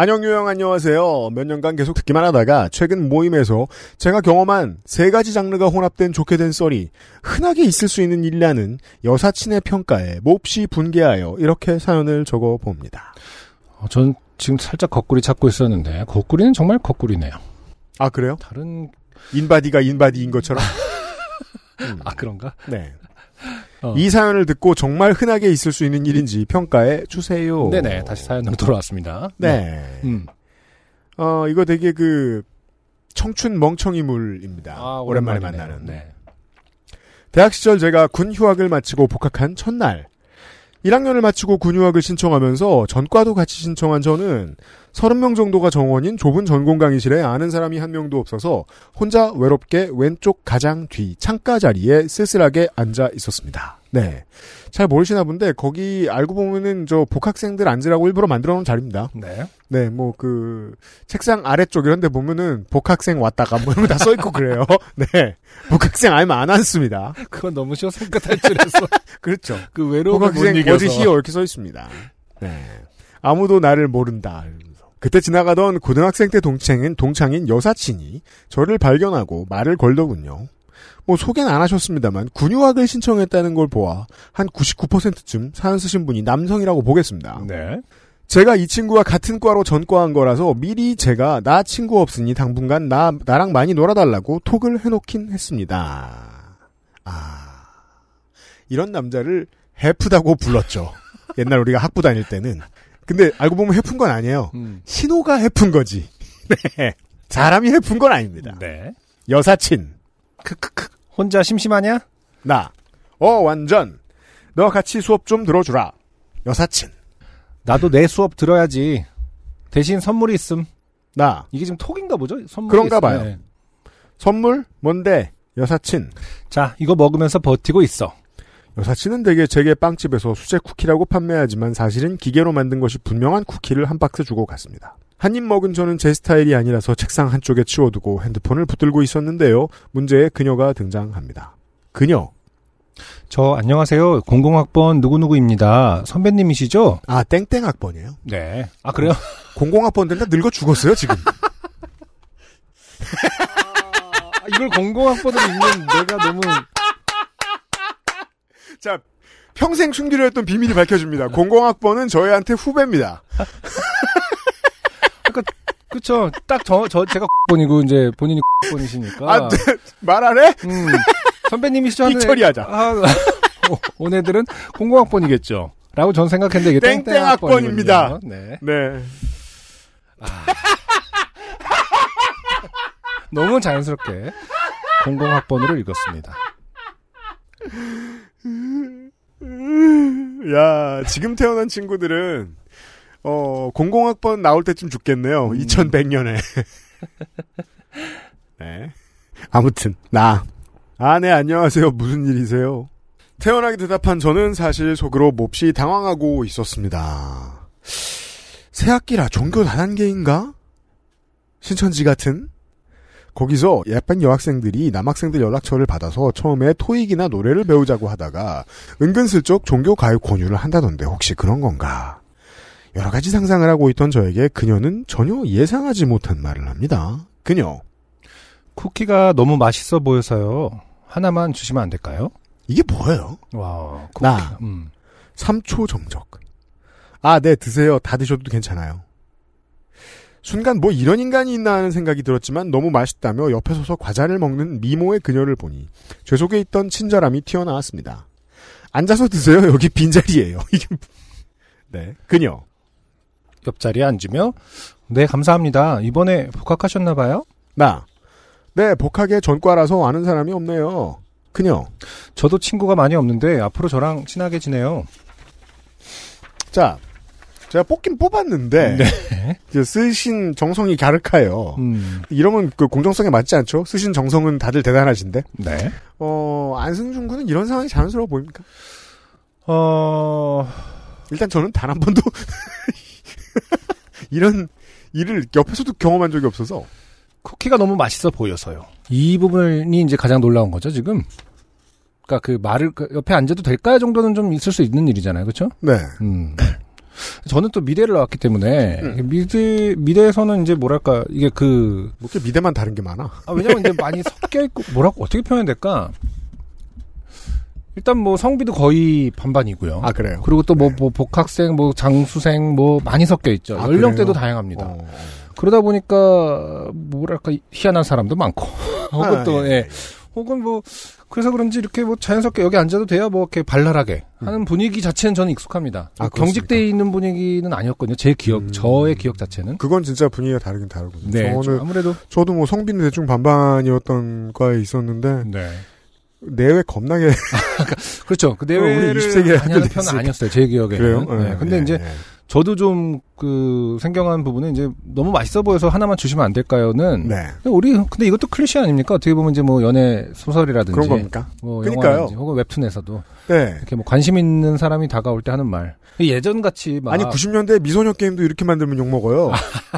안녕 요영 안녕하세요. 몇 년간 계속 듣기만 하다가 최근 모임에서 제가 경험한 세 가지 장르가 혼합된 좋게 된 썰이 흔하게 있을 수 있는 일이라는 여사친의 평가에 몹시 분개하여 이렇게 사연을 적어 봅니다. 어, 전 지금 살짝 거꾸리 찾고 있었는데, 거꾸리는 정말 거꾸리네요. 아 그래요? 다른, 인바디가 인바디인 것처럼? 아, 그런가? 네. 어. 이 사연을 듣고 정말 흔하게 있을 수 있는 일인지 평가해 주세요. 네네. 다시 사연으로 돌아왔습니다. 네. 음. 어 이거 되게 그 청춘 멍청이물입니다. 아, 오랜만에. 만나는. 네. 대학 시절 제가 군 휴학을 마치고 복학한 첫날 1학년을 마치고 군 휴학을 신청하면서 전과도 같이 신청한 저는 30명 정도가 정원인 좁은 전공 강의실에 아는 사람이 한 명도 없어서 혼자 외롭게 왼쪽 가장 뒤 창가 자리에 쓸쓸하게 앉아 있었습니다. 네. 잘 모르시나 본데 거기 알고 보면은 저 복학생들 앉으라고 일부러 만들어 놓은 자리입니다. 네. 네, 뭐, 그, 책상 아래쪽 이런 데 보면은, 복학생 왔다가 뭐 이런 거 다 써 있고 그래요. 네. 복학생 아니면 안 앉습니다. 그건 너무 쉬워서 생각 탈출해서. 그렇죠. 그 외로움을 못 복학생 이겨서. 어디 히어 이렇게 써 있습니다. 네. 아무도 나를 모른다. 그때 지나가던 고등학생 때 동창인, 동창인 여사친이 저를 발견하고 말을 걸더군요. 뭐 소개는 안 하셨습니다만 군유학을 신청했다는 걸 보아 한 99%쯤 사연 쓰신 분이 남성이라고 보겠습니다. 네. 제가 이 친구와 같은 과로 전과한 거라서 미리 제가 나 친구 없으니 당분간 나 나랑 많이 놀아달라고 톡을 해놓긴 했습니다. 아 이런 남자를 해프다고 불렀죠. 옛날 우리가 학부 다닐 때는. 근데 알고 보면 해픈 건 아니에요. 음. 신호가 해픈 거지. 네. 사람이 해픈 건 아닙니다. 네. 여사친 크크크. 혼자 심심하냐? 나. 어 완전. 너 같이 수업 좀 들어주라. 여사친 나도 내 수업 들어야지. 대신 선물이 있음. 나. 이게 지금 톡인가 보죠? 선물이 그런가 있음. 봐요. 네. 선물 뭔데? 여사친. 자, 이거 먹으면서 버티고 있어. 여사친은 대개 제게 빵집에서 수제 쿠키라고 판매하지만 사실은 기계로 만든 것이 분명한 쿠키를 한 박스 주고 갔습니다. 한 입 먹은 저는 제 스타일이 아니라서 책상 한쪽에 치워두고 핸드폰을 붙들고 있었는데요. 문제의 그녀가 등장합니다. 그녀. 저 안녕하세요. 공공학번 누구누구입니다. 선배님이시죠? 아, 땡땡 학번이에요. 네. 아 그래요? 공공학번들 다 늙어 죽었어요, 지금. 아, 이걸 공공학번으로 읽는 내가 너무 자, 평생 숨기려 했던 비밀이 밝혀집니다. 공공학번은 저희한테 후배입니다. 그쵸. 딱 저 저 제가 번이고 이제 본인이 번이시니까. 아, 네. 말안 해? 음. 선배님이시죠? 하는 삑 처리하자. 아, 어, 온 애들은 공공학번이겠죠. 라고 전 생각했는데 이게 땡땡 땡땡학번입니다. 학번입니다. 네. 네. 너무 자연스럽게 공공학번으로 읽었습니다. 야, 지금 태어난 친구들은, 어, 공공학번 나올 때쯤 죽겠네요. 2100년에. 네. 아무튼, 나. 아, 네, 안녕하세요. 무슨 일이세요? 태어나게 대답한 저는 사실 속으로 몹시 당황하고 있었습니다. 새 학기라 종교 다단계인가? 신천지 같은? 거기서 예쁜 여학생들이 남학생들 연락처를 받아서 처음에 토익이나 노래를 배우자고 하다가 은근슬쩍 종교 가입 권유를 한다던데 혹시 그런 건가? 여러 가지 상상을 하고 있던 저에게 그녀는 전혀 예상하지 못한 말을 합니다. 그녀. 쿠키가 너무 맛있어 보여서요. 하나만 주시면 안 될까요? 이게 뭐예요? 와. 나. 음. 3초 정적. 아, 네, 드세요. 다 드셔도 괜찮아요. 순간 뭐 이런 인간이 있나 하는 생각이 들었지만 너무 맛있다며 옆에 서서 과자를 먹는 미모의 그녀를 보니 죄 속에 있던 친절함이 튀어나왔습니다. 앉아서 드세요. 여기 빈자리예요. 이게 뭐- 네, 그녀. 옆자리에 앉으며 네 감사합니다. 이번에 복학하셨나 봐요? 나. 네, 복학의 전과라서 아는 사람이 없네요. 그녀. 저도 친구가 많이 없는데 앞으로 저랑 친하게 지내요. 자, 제가 뽑긴 뽑았는데 네. 쓰신 정성이 갸륵해요. 음. 이러면 그 공정성에 맞지 않죠? 쓰신 정성은 다들 대단하신데. 네. 어, 안승준 군은 이런 상황이 자연스러워 보입니까? 어, 일단 저는 단 한 번도 이런 일을 옆에서도 경험한 적이 없어서 쿠키가 너무 맛있어 보여서요. 이 부분이 이제 가장 놀라운 거죠, 지금. 그러니까 그 말을 그 옆에 앉아도 될까요 정도는 좀 있을 수 있는 일이잖아요. 그렇죠? 네. 음. 저는 또 미대를 나왔기 때문에 음. 미대 미대에서는 이제 뭐랄까 이게 그뭐 이렇게 미대만 다른 게 많아. 아, 왜냐면 이제 많이 섞여 있고 뭐라고 어떻게 표현해야 될까? 일단 뭐 성비도 거의 반반이고요. 아 그래요. 그리고 또뭐 네. 복학생, 뭐 장수생, 뭐 많이 섞여 있죠. 아, 연령대도 그래요? 다양합니다. 어. 그러다 보니까 뭐랄까 희한한 사람도 많고, 혹은 아, 또 예, 예, 예. 혹은 뭐 그래서 그런지 이렇게 뭐 자연스럽게 여기 앉아도 돼요. 뭐 이렇게 발랄하게 하는 분위기 자체는 저는 익숙합니다. 아, 경직돼 있는 분위기는 아니었거든요. 제 기억, 음. 저의 기억 자체는. 그건 진짜 분위기가 다르긴 다르군요. 네, 좀 저는 아무래도 저도 뭐 성비는 대충 반반이었던 과에 있었는데 네. 내외 겁나게 그렇죠. 그 우리 내외를 20세기 많이 하는 애들 편은. 아니었어요. 제 기억에는. 그래요. 네. 근데 예, 이제 예. 저도 좀 그 생경한 부분은 이제 너무 맛있어 보여서 하나만 주시면 안 될까요는 네 우리 근데 이것도 클리셰 아닙니까? 어떻게 보면 이제 뭐 연애 소설이라든지 그런 겁니까? 뭐. 영화든지 혹은 웹툰에서도 네. 이렇게 뭐 관심 있는 사람이 다가올 때 하는 말. 예전 같이 막 아니 90년대 미소녀 게임도 이렇게 만들면 욕 먹어요.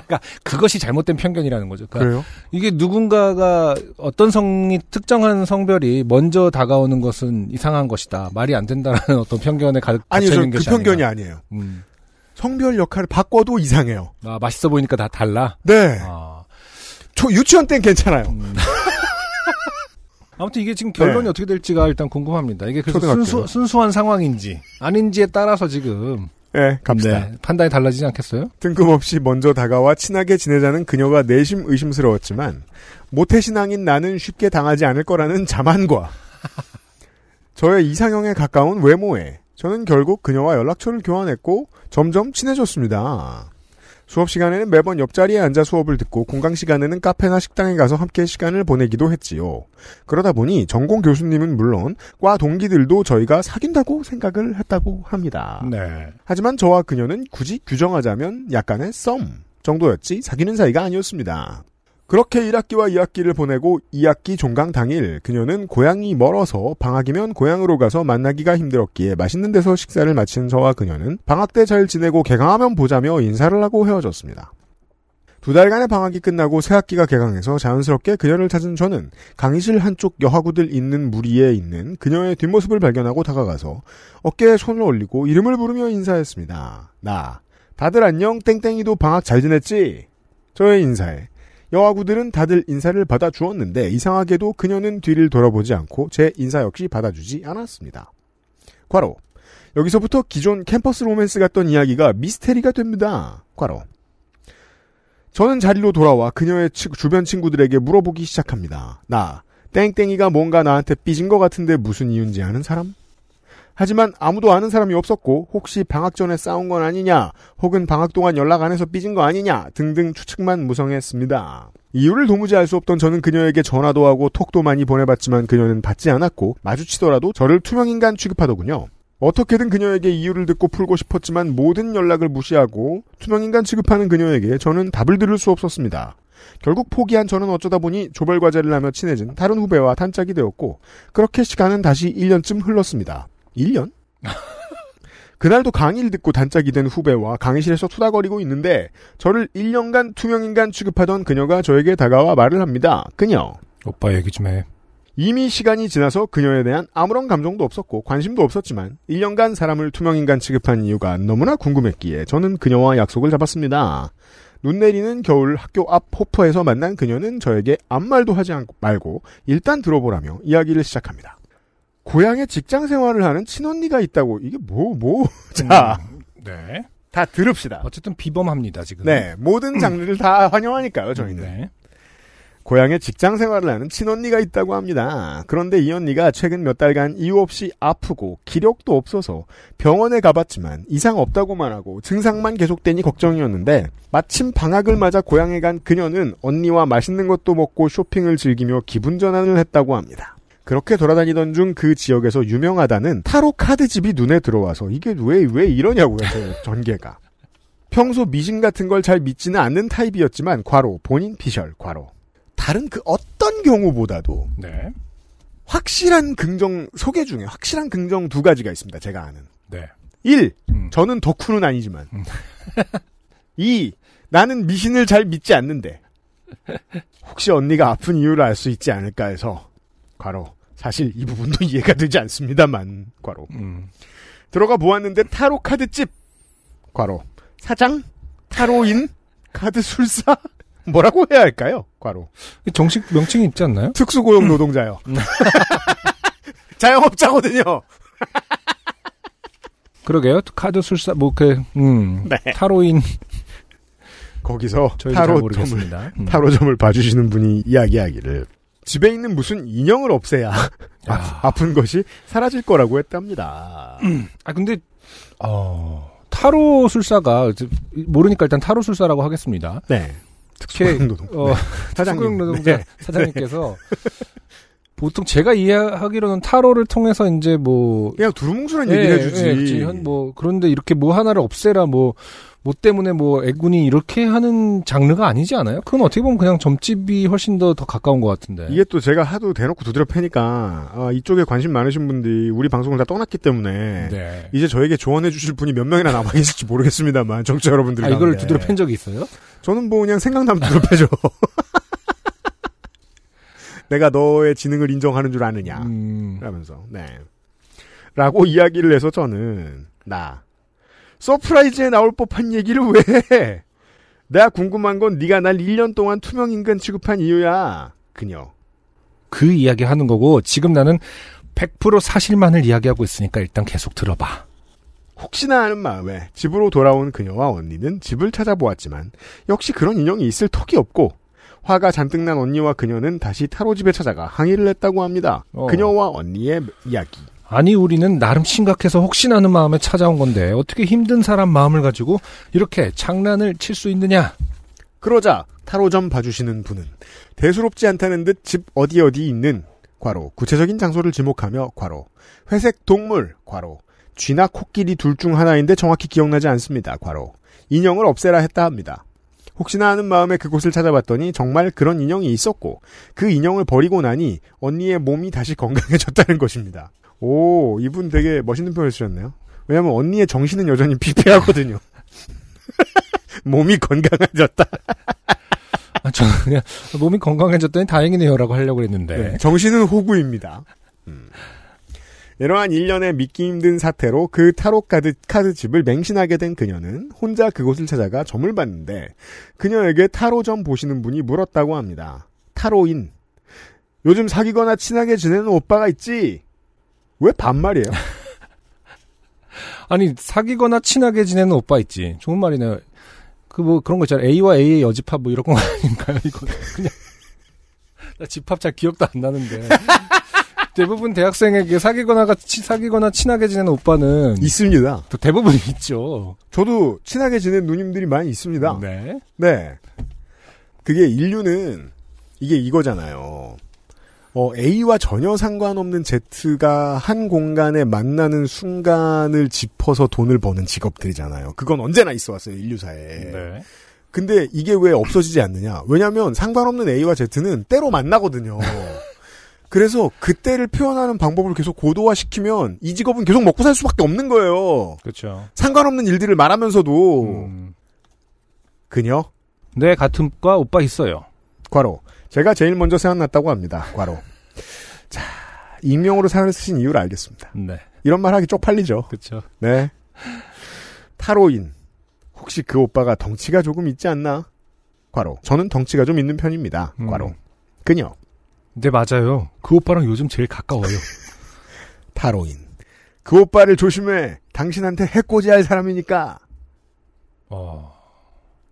그것이 잘못된 편견이라는 거죠. 그러니까 그래요? 이게 누군가가 어떤 성이 특정한 성별이 먼저 다가오는 것은 이상한 것이다. 말이 안 된다라는 어떤 편견에 가득 아니 갇혀 저 있는 그 것이 편견이 아닌가. 아니에요. 음. 성별 역할을 바꿔도 이상해요. 아, 맛있어 보이니까 다 달라. 네. 아. 저 유치원 땐 괜찮아요. 음. 아무튼 이게 지금 결론이 네. 어떻게 될지가 일단 궁금합니다. 이게 그래서. 순수, 순수한 상황인지 아닌지에 따라서 지금 네, 갑시다. 네, 판단이 달라지지 않겠어요? 뜬금없이 먼저 다가와 친하게 지내자는 그녀가 내심 의심스러웠지만 모태신앙인 나는 쉽게 당하지 않을 거라는 자만과 저의 이상형에 가까운 외모에 저는 결국 그녀와 연락처를 교환했고 점점 친해졌습니다. 수업 시간에는 매번 옆자리에 앉아 수업을 듣고 공강 시간에는 카페나 식당에 가서 함께 시간을 보내기도 했지요. 그러다 보니 전공 교수님은 물론 과 동기들도 저희가 사귄다고 생각을 했다고 합니다. 네. 하지만 저와 그녀는 굳이 규정하자면 약간의 썸 정도였지 사귀는 사이가 아니었습니다. 그렇게 1학기와 2학기를 보내고 2학기 종강 당일 그녀는 고향이 멀어서 방학이면 고향으로 가서 만나기가 힘들었기에 맛있는 데서 식사를 마친 저와 그녀는 방학 때 잘 지내고 개강하면 보자며 인사를 하고 헤어졌습니다. 두 달간의 방학이 끝나고 새 학기가 개강해서 자연스럽게 그녀를 찾은 저는 강의실 한쪽 여하구들 있는 무리에 있는 그녀의 뒷모습을 발견하고 다가가서 어깨에 손을 올리고 이름을 부르며 인사했습니다. 나. 다들 안녕 땡땡이도 방학 잘 지냈지? 저의 인사에 여아구들은 다들 인사를 받아 주었는데 이상하게도 그녀는 뒤를 돌아보지 않고 제 인사 역시 받아주지 않았습니다. 과로. 여기서부터 기존 캠퍼스 로맨스 같던 이야기가 미스테리가 됩니다. 과로. 저는 자리로 돌아와 그녀의 치- 주변 친구들에게 물어보기 시작합니다. 나, 땡땡이가 뭔가 나한테 삐진 것 같은데 무슨 이유인지 아는 사람? 하지만 아무도 아는 사람이 없었고 혹시 방학 전에 싸운 건 아니냐 혹은 방학 동안 연락 안 해서 삐진 거 아니냐 등등 추측만 무성했습니다. 이유를 도무지 알 수 없던 저는 그녀에게 전화도 하고 톡도 많이 보내봤지만 그녀는 받지 않았고 마주치더라도 저를 투명인간 취급하더군요. 어떻게든 그녀에게 이유를 듣고 풀고 싶었지만 모든 연락을 무시하고 투명인간 취급하는 그녀에게 저는 답을 들을 수 없었습니다. 결국 포기한 저는 어쩌다 보니 조별 과제를 하며 친해진 다른 후배와 단짝이 되었고 그렇게 시간은 다시 1년쯤 흘렀습니다. 1년? 그날도 강의를 듣고 단짝이 된 후배와 강의실에서 투닥거리고 있는데 저를 1년간 투명인간 취급하던 그녀가 저에게 다가와 말을 합니다. 그녀. 오빠 얘기 좀 해. 이미 시간이 지나서 그녀에 대한 아무런 감정도 없었고 관심도 없었지만 1년간 사람을 투명인간 취급한 이유가 너무나 궁금했기에 저는 그녀와 약속을 잡았습니다. 눈 내리는 겨울 학교 앞 호프에서 만난 그녀는 저에게 아무 말도 하지 않고 말고 일단 들어보라며 이야기를 시작합니다. 고향에 직장 생활을 하는 친언니가 있다고 이게 뭐 뭐. 자, 네. 다 들읍시다. 어쨌든 비범합니다, 지금. 네, 모든 장르를 다 환영하니까요, 저희는. 네. 고향에 직장 생활을 하는 친언니가 있다고 합니다. 그런데 이 언니가 최근 몇 달간 이유 없이 아프고 기력도 없어서 병원에 가봤지만 이상 없다고만 하고 증상만 계속되니 걱정이었는데 마침 방학을 맞아 고향에 간 그녀는 언니와 맛있는 것도 먹고 쇼핑을 즐기며 기분 전환을 했다고 합니다. 그렇게 돌아다니던 중 그 지역에서 유명하다는 타로 카드집이 눈에 들어와서 이게 왜, 왜 이러냐고요, 저 전개가. 평소 미신 같은 걸 잘 믿지는 않는 타입이었지만, 과로, 본인 피셜, 과로. 다른 그 어떤 경우보다도 네. 확실한 긍정 소개 중에 확실한 긍정 두 가지가 있습니다. 제가 아는. 네. 1. 음. 저는 덕후는 아니지만. 2. 나는 미신을 잘 믿지 않는데. 혹시 언니가 아픈 이유를 알 수 있지 않을까 해서. 과로. 사실 이 부분도 이해가 되지 않습니다만. 과로. 음. 들어가 보았는데 타로 카드집. 과로. 사장? 타로인? 카드 술사? 뭐라고 해야 할까요? 과로. 정식 명칭이 있지 않나요? 특수고용 노동자요. 자영업자거든요. 그러게요. 카드 술사, 뭐, 그, 음. 네. 타로인. 거기서 타로점을. 음. 타로점을 봐주시는 분이 이야기하기를 집에 있는 무슨 인형을 없애야 아, 아픈 것이 사라질 거라고 했답니다. 아, 근데, 어, 타로 술사가, 모르니까 일단 타로 술사라고 하겠습니다. 네. 특히, 특수고용 노동. 어, 사장님. 특수고용 노동자 네. 사장님께서 보통 제가 이해하기로는 타로를 통해서 이제 뭐 그냥 두루뭉술한 예, 얘기를 예, 해주지. 그치. 현뭐 그런데 이렇게 뭐 하나를 없애라 뭐. 뭐 때문에 뭐 애군이 이렇게 하는 장르가 아니지 않아요? 그건 어떻게 보면 그냥 점집이 훨씬 더 더 가까운 것 같은데. 이게 또 제가 하도 대놓고 두드려 패니까 아, 이쪽에 관심 많으신 분들이 우리 방송을 다 떠났기 때문에 네. 이제 저에게 조언해 주실 분이 몇 명이나 남아 계실지 모르겠습니다만 정치 여러분들 아 이걸. 두드려 팬 적이 있어요? 저는 뭐 그냥 생각나면 두드려 패죠. 내가 너의 지능을 인정하는 줄 아느냐. 음. 라면서 네. 라고 이야기를 해서 저는 나 서프라이즈에 나올 법한 얘기를 왜 해? 내가 궁금한 건 네가 날 1년 동안 투명 인간 취급한 이유야. 그녀. 그 이야기 하는 거고 지금 나는 100% 사실만을 이야기하고 있으니까 일단 계속 들어봐. 혹시나 하는 마음에 집으로 돌아온 그녀와 언니는 집을 찾아보았지만 역시 그런 인형이 있을 턱이 없고 화가 잔뜩 난 언니와 그녀는 다시 타로 집에 찾아가 항의를 했다고 합니다. 어. 그녀와 언니의 이야기. 아니 우리는 나름 심각해서 혹시나 하는 마음에 찾아온 건데 어떻게 힘든 사람 마음을 가지고 이렇게 장난을 칠 수 있느냐? 그러자 타로점 봐주시는 분은 대수롭지 않다는 듯 집 어디 어디 있는 과로 구체적인 장소를 지목하며 과로 회색 동물 과로 쥐나 코끼리 둘 중 하나인데 정확히 기억나지 않습니다. 과로 인형을 없애라 했다 합니다. 혹시나 하는 마음에 그곳을 찾아봤더니 정말 그런 인형이 있었고 그 인형을 버리고 나니 언니의 몸이 다시 건강해졌다는 것입니다. 오 이분 되게 멋있는 표현을 쓰셨네요. 왜냐하면 언니의 정신은 여전히 피폐하거든요. 몸이 건강해졌다. 아, 저는 그냥 몸이 건강해졌더니 다행이네요라고 하려고 했는데 네, 정신은 호구입니다. 음. 이러한 일련의 믿기 힘든 사태로 그 타로 카드, 카드집을 맹신하게 된 그녀는 혼자 그곳을 찾아가 점을 봤는데 그녀에게 타로점 보시는 분이 물었다고 합니다. 타로인. 요즘 사귀거나 친하게 지내는 오빠가 있지? 왜 반말이에요? 아니 사귀거나 친하게 지내는 오빠 있지. 좋은 말이네요. 그 뭐 그런 거 있잖아요. A와 A의 여집합 뭐 이런 거 아닌가요? 이거 그냥 나 집합 잘 기억도 안 나는데 대부분 대학생에게 사귀거나가 치, 사귀거나 친하게 지내는 오빠는 있습니다. 또 대부분 있죠. 저도 친하게 지낸 누님들이 많이 있습니다. 네. 네. 그게 인류는 이게 이거잖아요. 어, A와 전혀 상관없는 Z가 한 공간에 만나는 순간을 짚어서 돈을 버는 직업들이잖아요. 그건 언제나 있어 왔어요, 인류사에. 네. 근데 이게 왜 없어지지 않느냐? 왜냐면 하 상관없는 A와 Z는 때로 만나거든요. 그래서 그때를 표현하는 방법을 계속 고도화시키면 이 직업은 계속 먹고 살 수밖에 없는 거예요. 그렇죠. 상관없는 일들을 말하면서도 음. 그녀 내 같은 과 오빠 있어요. 과로 제가 제일 먼저 생각났다고 합니다. 과로 자 익명으로 사연을 쓰신 이유를 알겠습니다. 네. 이런 말 하기 쪽팔리죠. 그렇죠. 네. 타로인. 혹시 그 오빠가 덩치가 조금 있지 않나? 과로. 저는 덩치가 좀 있는 편입니다. 음. 과로. 그녀. 네, 맞아요. 그 오빠랑 요즘 제일 가까워요. 타로인. 그 오빠를 조심해. 당신한테 해코지할 사람이니까. 어.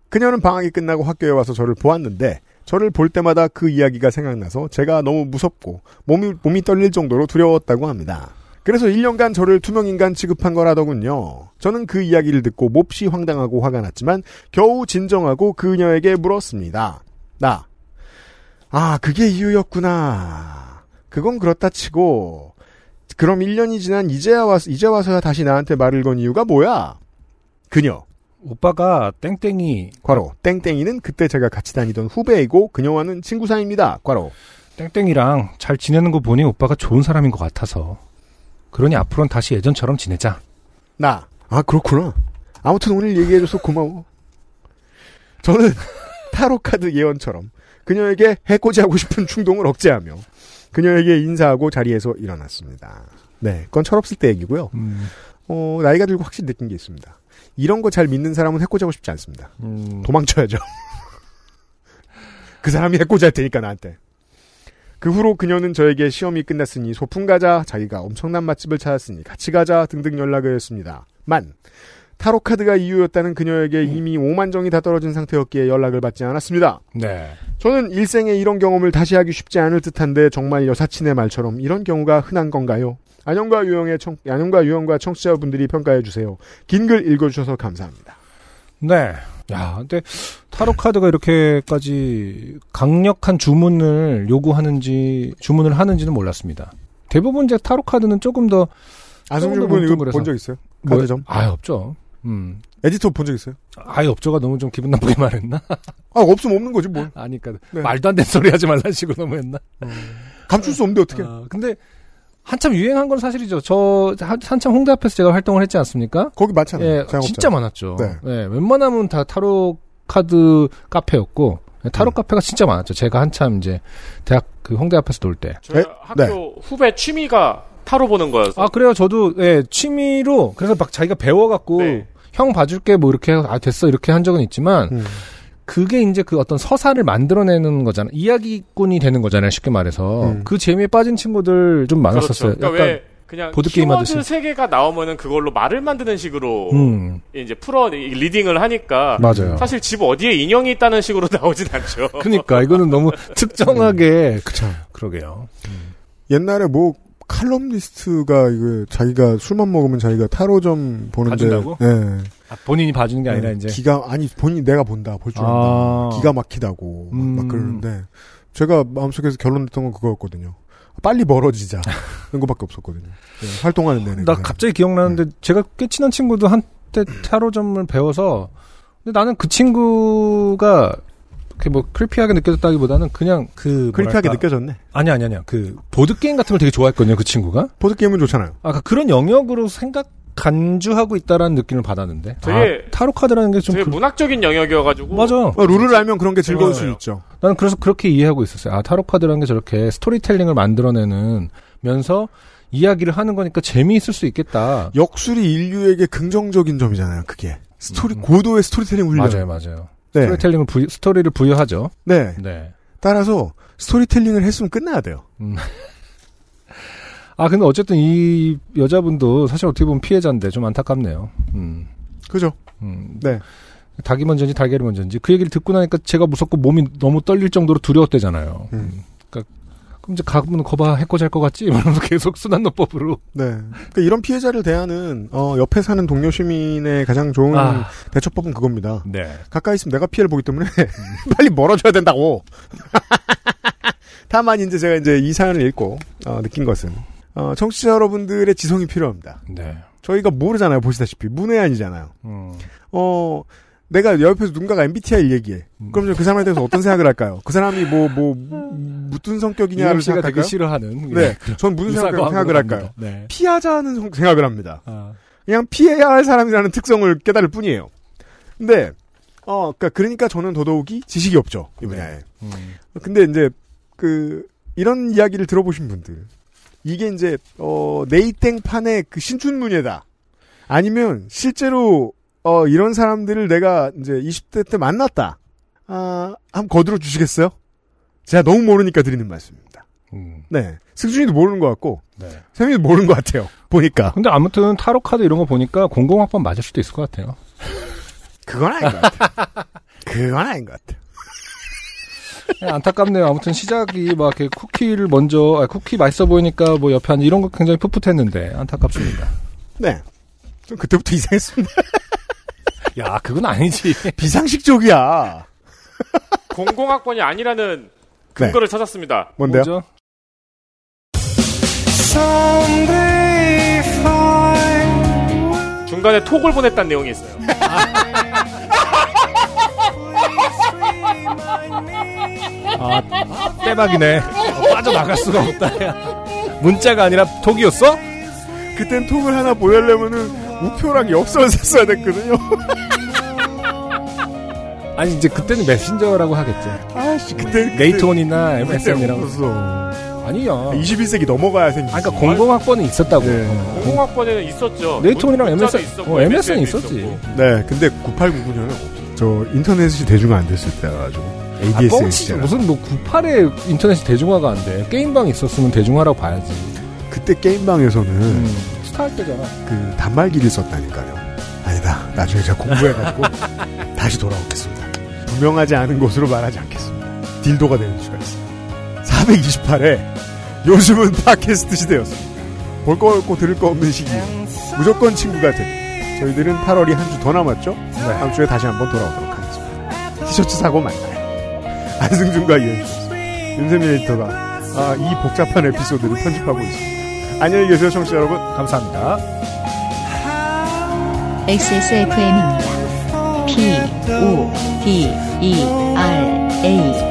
그녀는 방학이 끝나고 학교에 와서 저를 보았는데 저를 볼 때마다 그 이야기가 생각나서 제가 너무 무섭고 몸이 몸이 떨릴 정도로 두려웠다고 합니다. 그래서 1년간 저를 투명인간 취급한 거라더군요. 저는 그 이야기를 듣고 몹시 황당하고 화가 났지만 겨우 진정하고 그녀에게 물었습니다. 나. 아, 그게 이유였구나. 그건 그렇다 치고 그럼 1년이 지난 이제야 와서 이제 와서야 다시 나한테 말을 건 이유가 뭐야? 그녀. 오빠가 땡땡이 과로 땡땡이는 그때 제가 같이 다니던 후배이고 그녀와는 친구 사이입니다. 과로 땡땡이랑 잘 지내는 거 보니 오빠가 좋은 사람인 것 같아서. 그러니 앞으로는 다시 예전처럼 지내자. 나. 아 그렇구나. 아무튼 오늘 얘기해줘서 고마워. 저는 타로 카드 예언처럼 그녀에게 해코지하고 싶은 충동을 억제하며 그녀에게 인사하고 자리에서 일어났습니다. 네, 그건 철없을 때 얘기고요. 음, 어, 나이가 들고 확실히 느낀 게 있습니다. 이런 거 잘 믿는 사람은 해코지하고 싶지 않습니다. 음, 도망쳐야죠. 그 사람이 해코지할 테니까 나한테. 그 후로 그녀는 저에게 시험이 끝났으니 소풍 가자, 자기가 엄청난 맛집을 찾았으니 같이 가자 등등 연락을 했습니다. 만 타로 카드가 이유였다는 그녀에게 이미 5만 정이 다 떨어진 상태였기에 연락을 받지 않았습니다. 네. 저는 일생에 이런 경험을 다시 하기 쉽지 않을 듯한데 정말 여사친의 말처럼 이런 경우가 흔한 건가요? 안녕과 유형의 청, 안녕과 유형과 청취자분들이 평가해 주세요. 긴 글 읽어주셔서 감사합니다. 네. 야, 근데 타로 카드가 이렇게까지 강력한 주문을 요구하는지 주문을 하는지는 몰랐습니다. 대부분 이제 타로 카드는 조금 더군 이거. 본 적 있어요? 뭐- 카드점? 아예 없죠. 음. 에디터 본 적 있어요? 아예 없죠가 너무 좀 기분 나쁘게 말했나? 아, 없으면 없는 거지, 뭘. 아니까 네. 말도 안 되는 소리 하지 말라는 식으로 너무 했나? 감출 수 없는데 어떻게? 아, 근데 한참 유행한 건 사실이죠. 저 한- 한참 홍대 앞에서 제가 활동을 했지 않습니까? 거기 많잖아요. 예, 자영업자. 진짜 많았죠. 네. 예, 웬만하면 다 타로 카드 카페였고 예, 타로 음. 카페가 진짜 많았죠. 제가 한참 이제 대학 그 홍대 앞에서 놀 때. 저희 에? 학교 후배 취미가 타로 보는 거여서 아 그래요. 저도 예, 취미로 그래서 막 자기가 배워갖고 네. 형 봐줄게 뭐 이렇게 해서 아 됐어 이렇게 한 적은 있지만 음. 그게 이제 그 어떤 서사를 만들어내는 거잖아요. 이야기꾼이 되는 거잖아요. 쉽게 말해서 음. 그 재미에 빠진 친구들 좀 많았었어요. 그렇죠. 그러니까 왜 그냥 보드게임 키워드 하듯이. 세 개가 나오면은 그걸로 말을 만드는 식으로 음 이제 풀어 이- 리딩을 하니까 맞아요. 사실 집 어디에 인형이 있다는 식으로 나오진 않죠. 그러니까 이거는 너무 특정하게 그쵸. 그러게요. 옛날에 뭐, 칼럼니스트가 이거 자기가 술만 먹으면 자기가 타로점 보는데. 봐준다고? 예. 아, 본인이 봐주는 게 아니라 예, 이제 기가, 아니, 본인 내가 본다, 볼줄 안다. 아. 기가 막히다고. 막- 막 음. 그러는데. 제가 마음속에서 결론냈던 건 그거였거든요. 빨리 멀어지자. 이런 거밖에 없었거든요. 예, 활동하는 내내. 나 그냥. 갑자기 기억나는데 제가 꽤 친한 친구도 한때 타로점을 배워서 근데 나는 그 친구가 그렇게 뭐 creepy하게 느껴졌다기보다는 그냥 그 creepy하게 느껴졌네. 아니 아니 아니야 그 보드 게임 같은 걸 되게 좋아했거든요 그 친구가 보드 게임은 좋잖아요. 아까 그런 영역으로 생각 간주하고 있다라는 느낌을 받았는데 되게- 아, 타로 카드라는 게좀 되게 문학적인 영역이어가지고 맞아 어, 룰을 알면 그런 게 즐거울 수 맞아요. 있죠. 나는 그래서 그렇게 이해하고 있었어요 아 타로 카드라는 게 저렇게 스토리텔링을 만들어내는 면서 이야기를 하는 거니까 재미있을 수 있겠다 역술이 인류에게 긍정적인 점이잖아요. 그게 스토리 음. 고도의 스토리텔링 훈련. 맞아요 맞아요 네. 스토리텔링을 부여, 스토리를 부여하죠 네. 네 따라서 스토리텔링을 했으면 끝나야 돼요. 아, 근데 어쨌든 이 여자분도 사실 어떻게 보면 피해자인데 좀 안타깝네요. 음, 그죠? 음. 네. 닭이 먼저인지 달걀이 먼저인지 그 얘기를 듣고 나니까 제가 무섭고 몸이 너무 떨릴 정도로 두려웠대잖아요. 음. 그러니까 그럼 이제 가면 거봐 해코지 할 것 같지? 이러면서 계속 순환노법으로. 네. 그러니까 이런 피해자를 대하는 어, 옆에 사는 동료 시민의 가장 좋은 아, 대처법은 그겁니다. 네. 가까이 있으면 내가 피해를 보기 때문에 빨리 멀어져야 된다고. 다만 이제 제가 이제 이 사연을 읽고 어, 느낀 것은 어, 청취자 여러분들의 지성이 필요합니다. 네. 저희가 모르잖아요. 보시다시피 문외한이잖아요. 음. 어 내가 옆에서 누군가가 MBTI를 얘기해. 음. 그럼 저그 사람에 대해서 어떤 생각을 할까요? 그 사람이 뭐 뭐 무슨 성격이냐를 씨가 되게 생각할까요? 싫어하는. 네, 그런 전 무슨 생각, 생각을 갑니다. 할까요? 네. 피하자는 성- 생각을 합니다. 아, 그냥 피해야 할 사람이라는 특성을 깨달을 뿐이에요. 근데 어, 그러니까 그러니까 저는 더더욱이 지식이 없죠 이 분야에. 음. 근데 이제 그 이런 이야기를 들어보신 분들 이게 이제 어 네이땡판의 그 신춘문예다. 아니면 실제로 어 이런 사람들을 내가 이제 20대 때 만났다. 아, 한번 거들어 주시겠어요? 제가 너무 모르니까 드리는 말씀입니다. 음. 네. 승준이도 모르는 것 같고, 네. 세민이도 모르는 것 같아요. 보니까. 근데 아무튼 타로 카드 이런 거 보니까 공공학번 맞을 수도 있을 것 같아요. 그건 아닌 것 같아요. 그건 아닌 것 같아요. 네, 안타깝네요. 아무튼 시작이 막 이렇게 쿠키를 먼저 아, 쿠키 맛있어 보이니까 뭐 옆에 앉아 이런 거 굉장히 풋풋했는데 안타깝습니다. 네. 좀 그때부터 이상했습니다. 야, 그건 아니지. 비상식적이야. 공공학번이 아니라는 근거를 찾았습니다. 뭔데요? 뭐죠? 중간에 톡을 보냈다는 내용이 있어요. 아, 대박이네. 어, 빠져나갈 수가 없다. 야. 문자가 아니라 톡이었어? 그땐 톡을 하나 보내려면은 우표랑 엽서를 샀어야 됐거든요. 아니 이제 그때는 메신저라고 하겠지. 아씨, 그때 네이트온이나 MSN이라고. 아니야. 21세기 넘어가야 생기. 아, 그러니까 공공학번은 있었다고. 네. 어. 공공학번에는 있었죠. 네이트온이랑 MSN, 있었고, 어, MSN 있었지. 있었고. 네, 근데 9899년은 없어. 저 인터넷이 대중 안 됐을 때가지고 아, ADSL 뻥치지. 시절. 무슨 뭐 98에 인터넷이 대중화가 안 돼. 게임방 있었으면 대중화라고 봐야지. 그때 게임방에서는 음. 스타할 때잖아. 그 단말기를 썼다니까요. 아니다. 나중에 제가 공부해가지고 다시 돌아오겠습니다. 분명하지 않은 것으로 말하지 않겠습니다. 딜도가 되는 수가 있어요. 428회 요즘은 팟캐스트 시대였습니다. 볼 거 없고 들을 거 없는 시기 무조건 친구가 됩니다. 저희들은 8월이 한 주 더 남았죠? 다음 주에 다시 한번 돌아오도록 하겠습니다. 티셔츠 사고 만나요. 안승준과 이현수 윤세민 에디터가 아, 이 복잡한 에피소드를 편집하고 있습니다. 안녕히 계세요, 청취자 여러분. 감사합니다. XSFM입니다. P, O, D, E, R, A.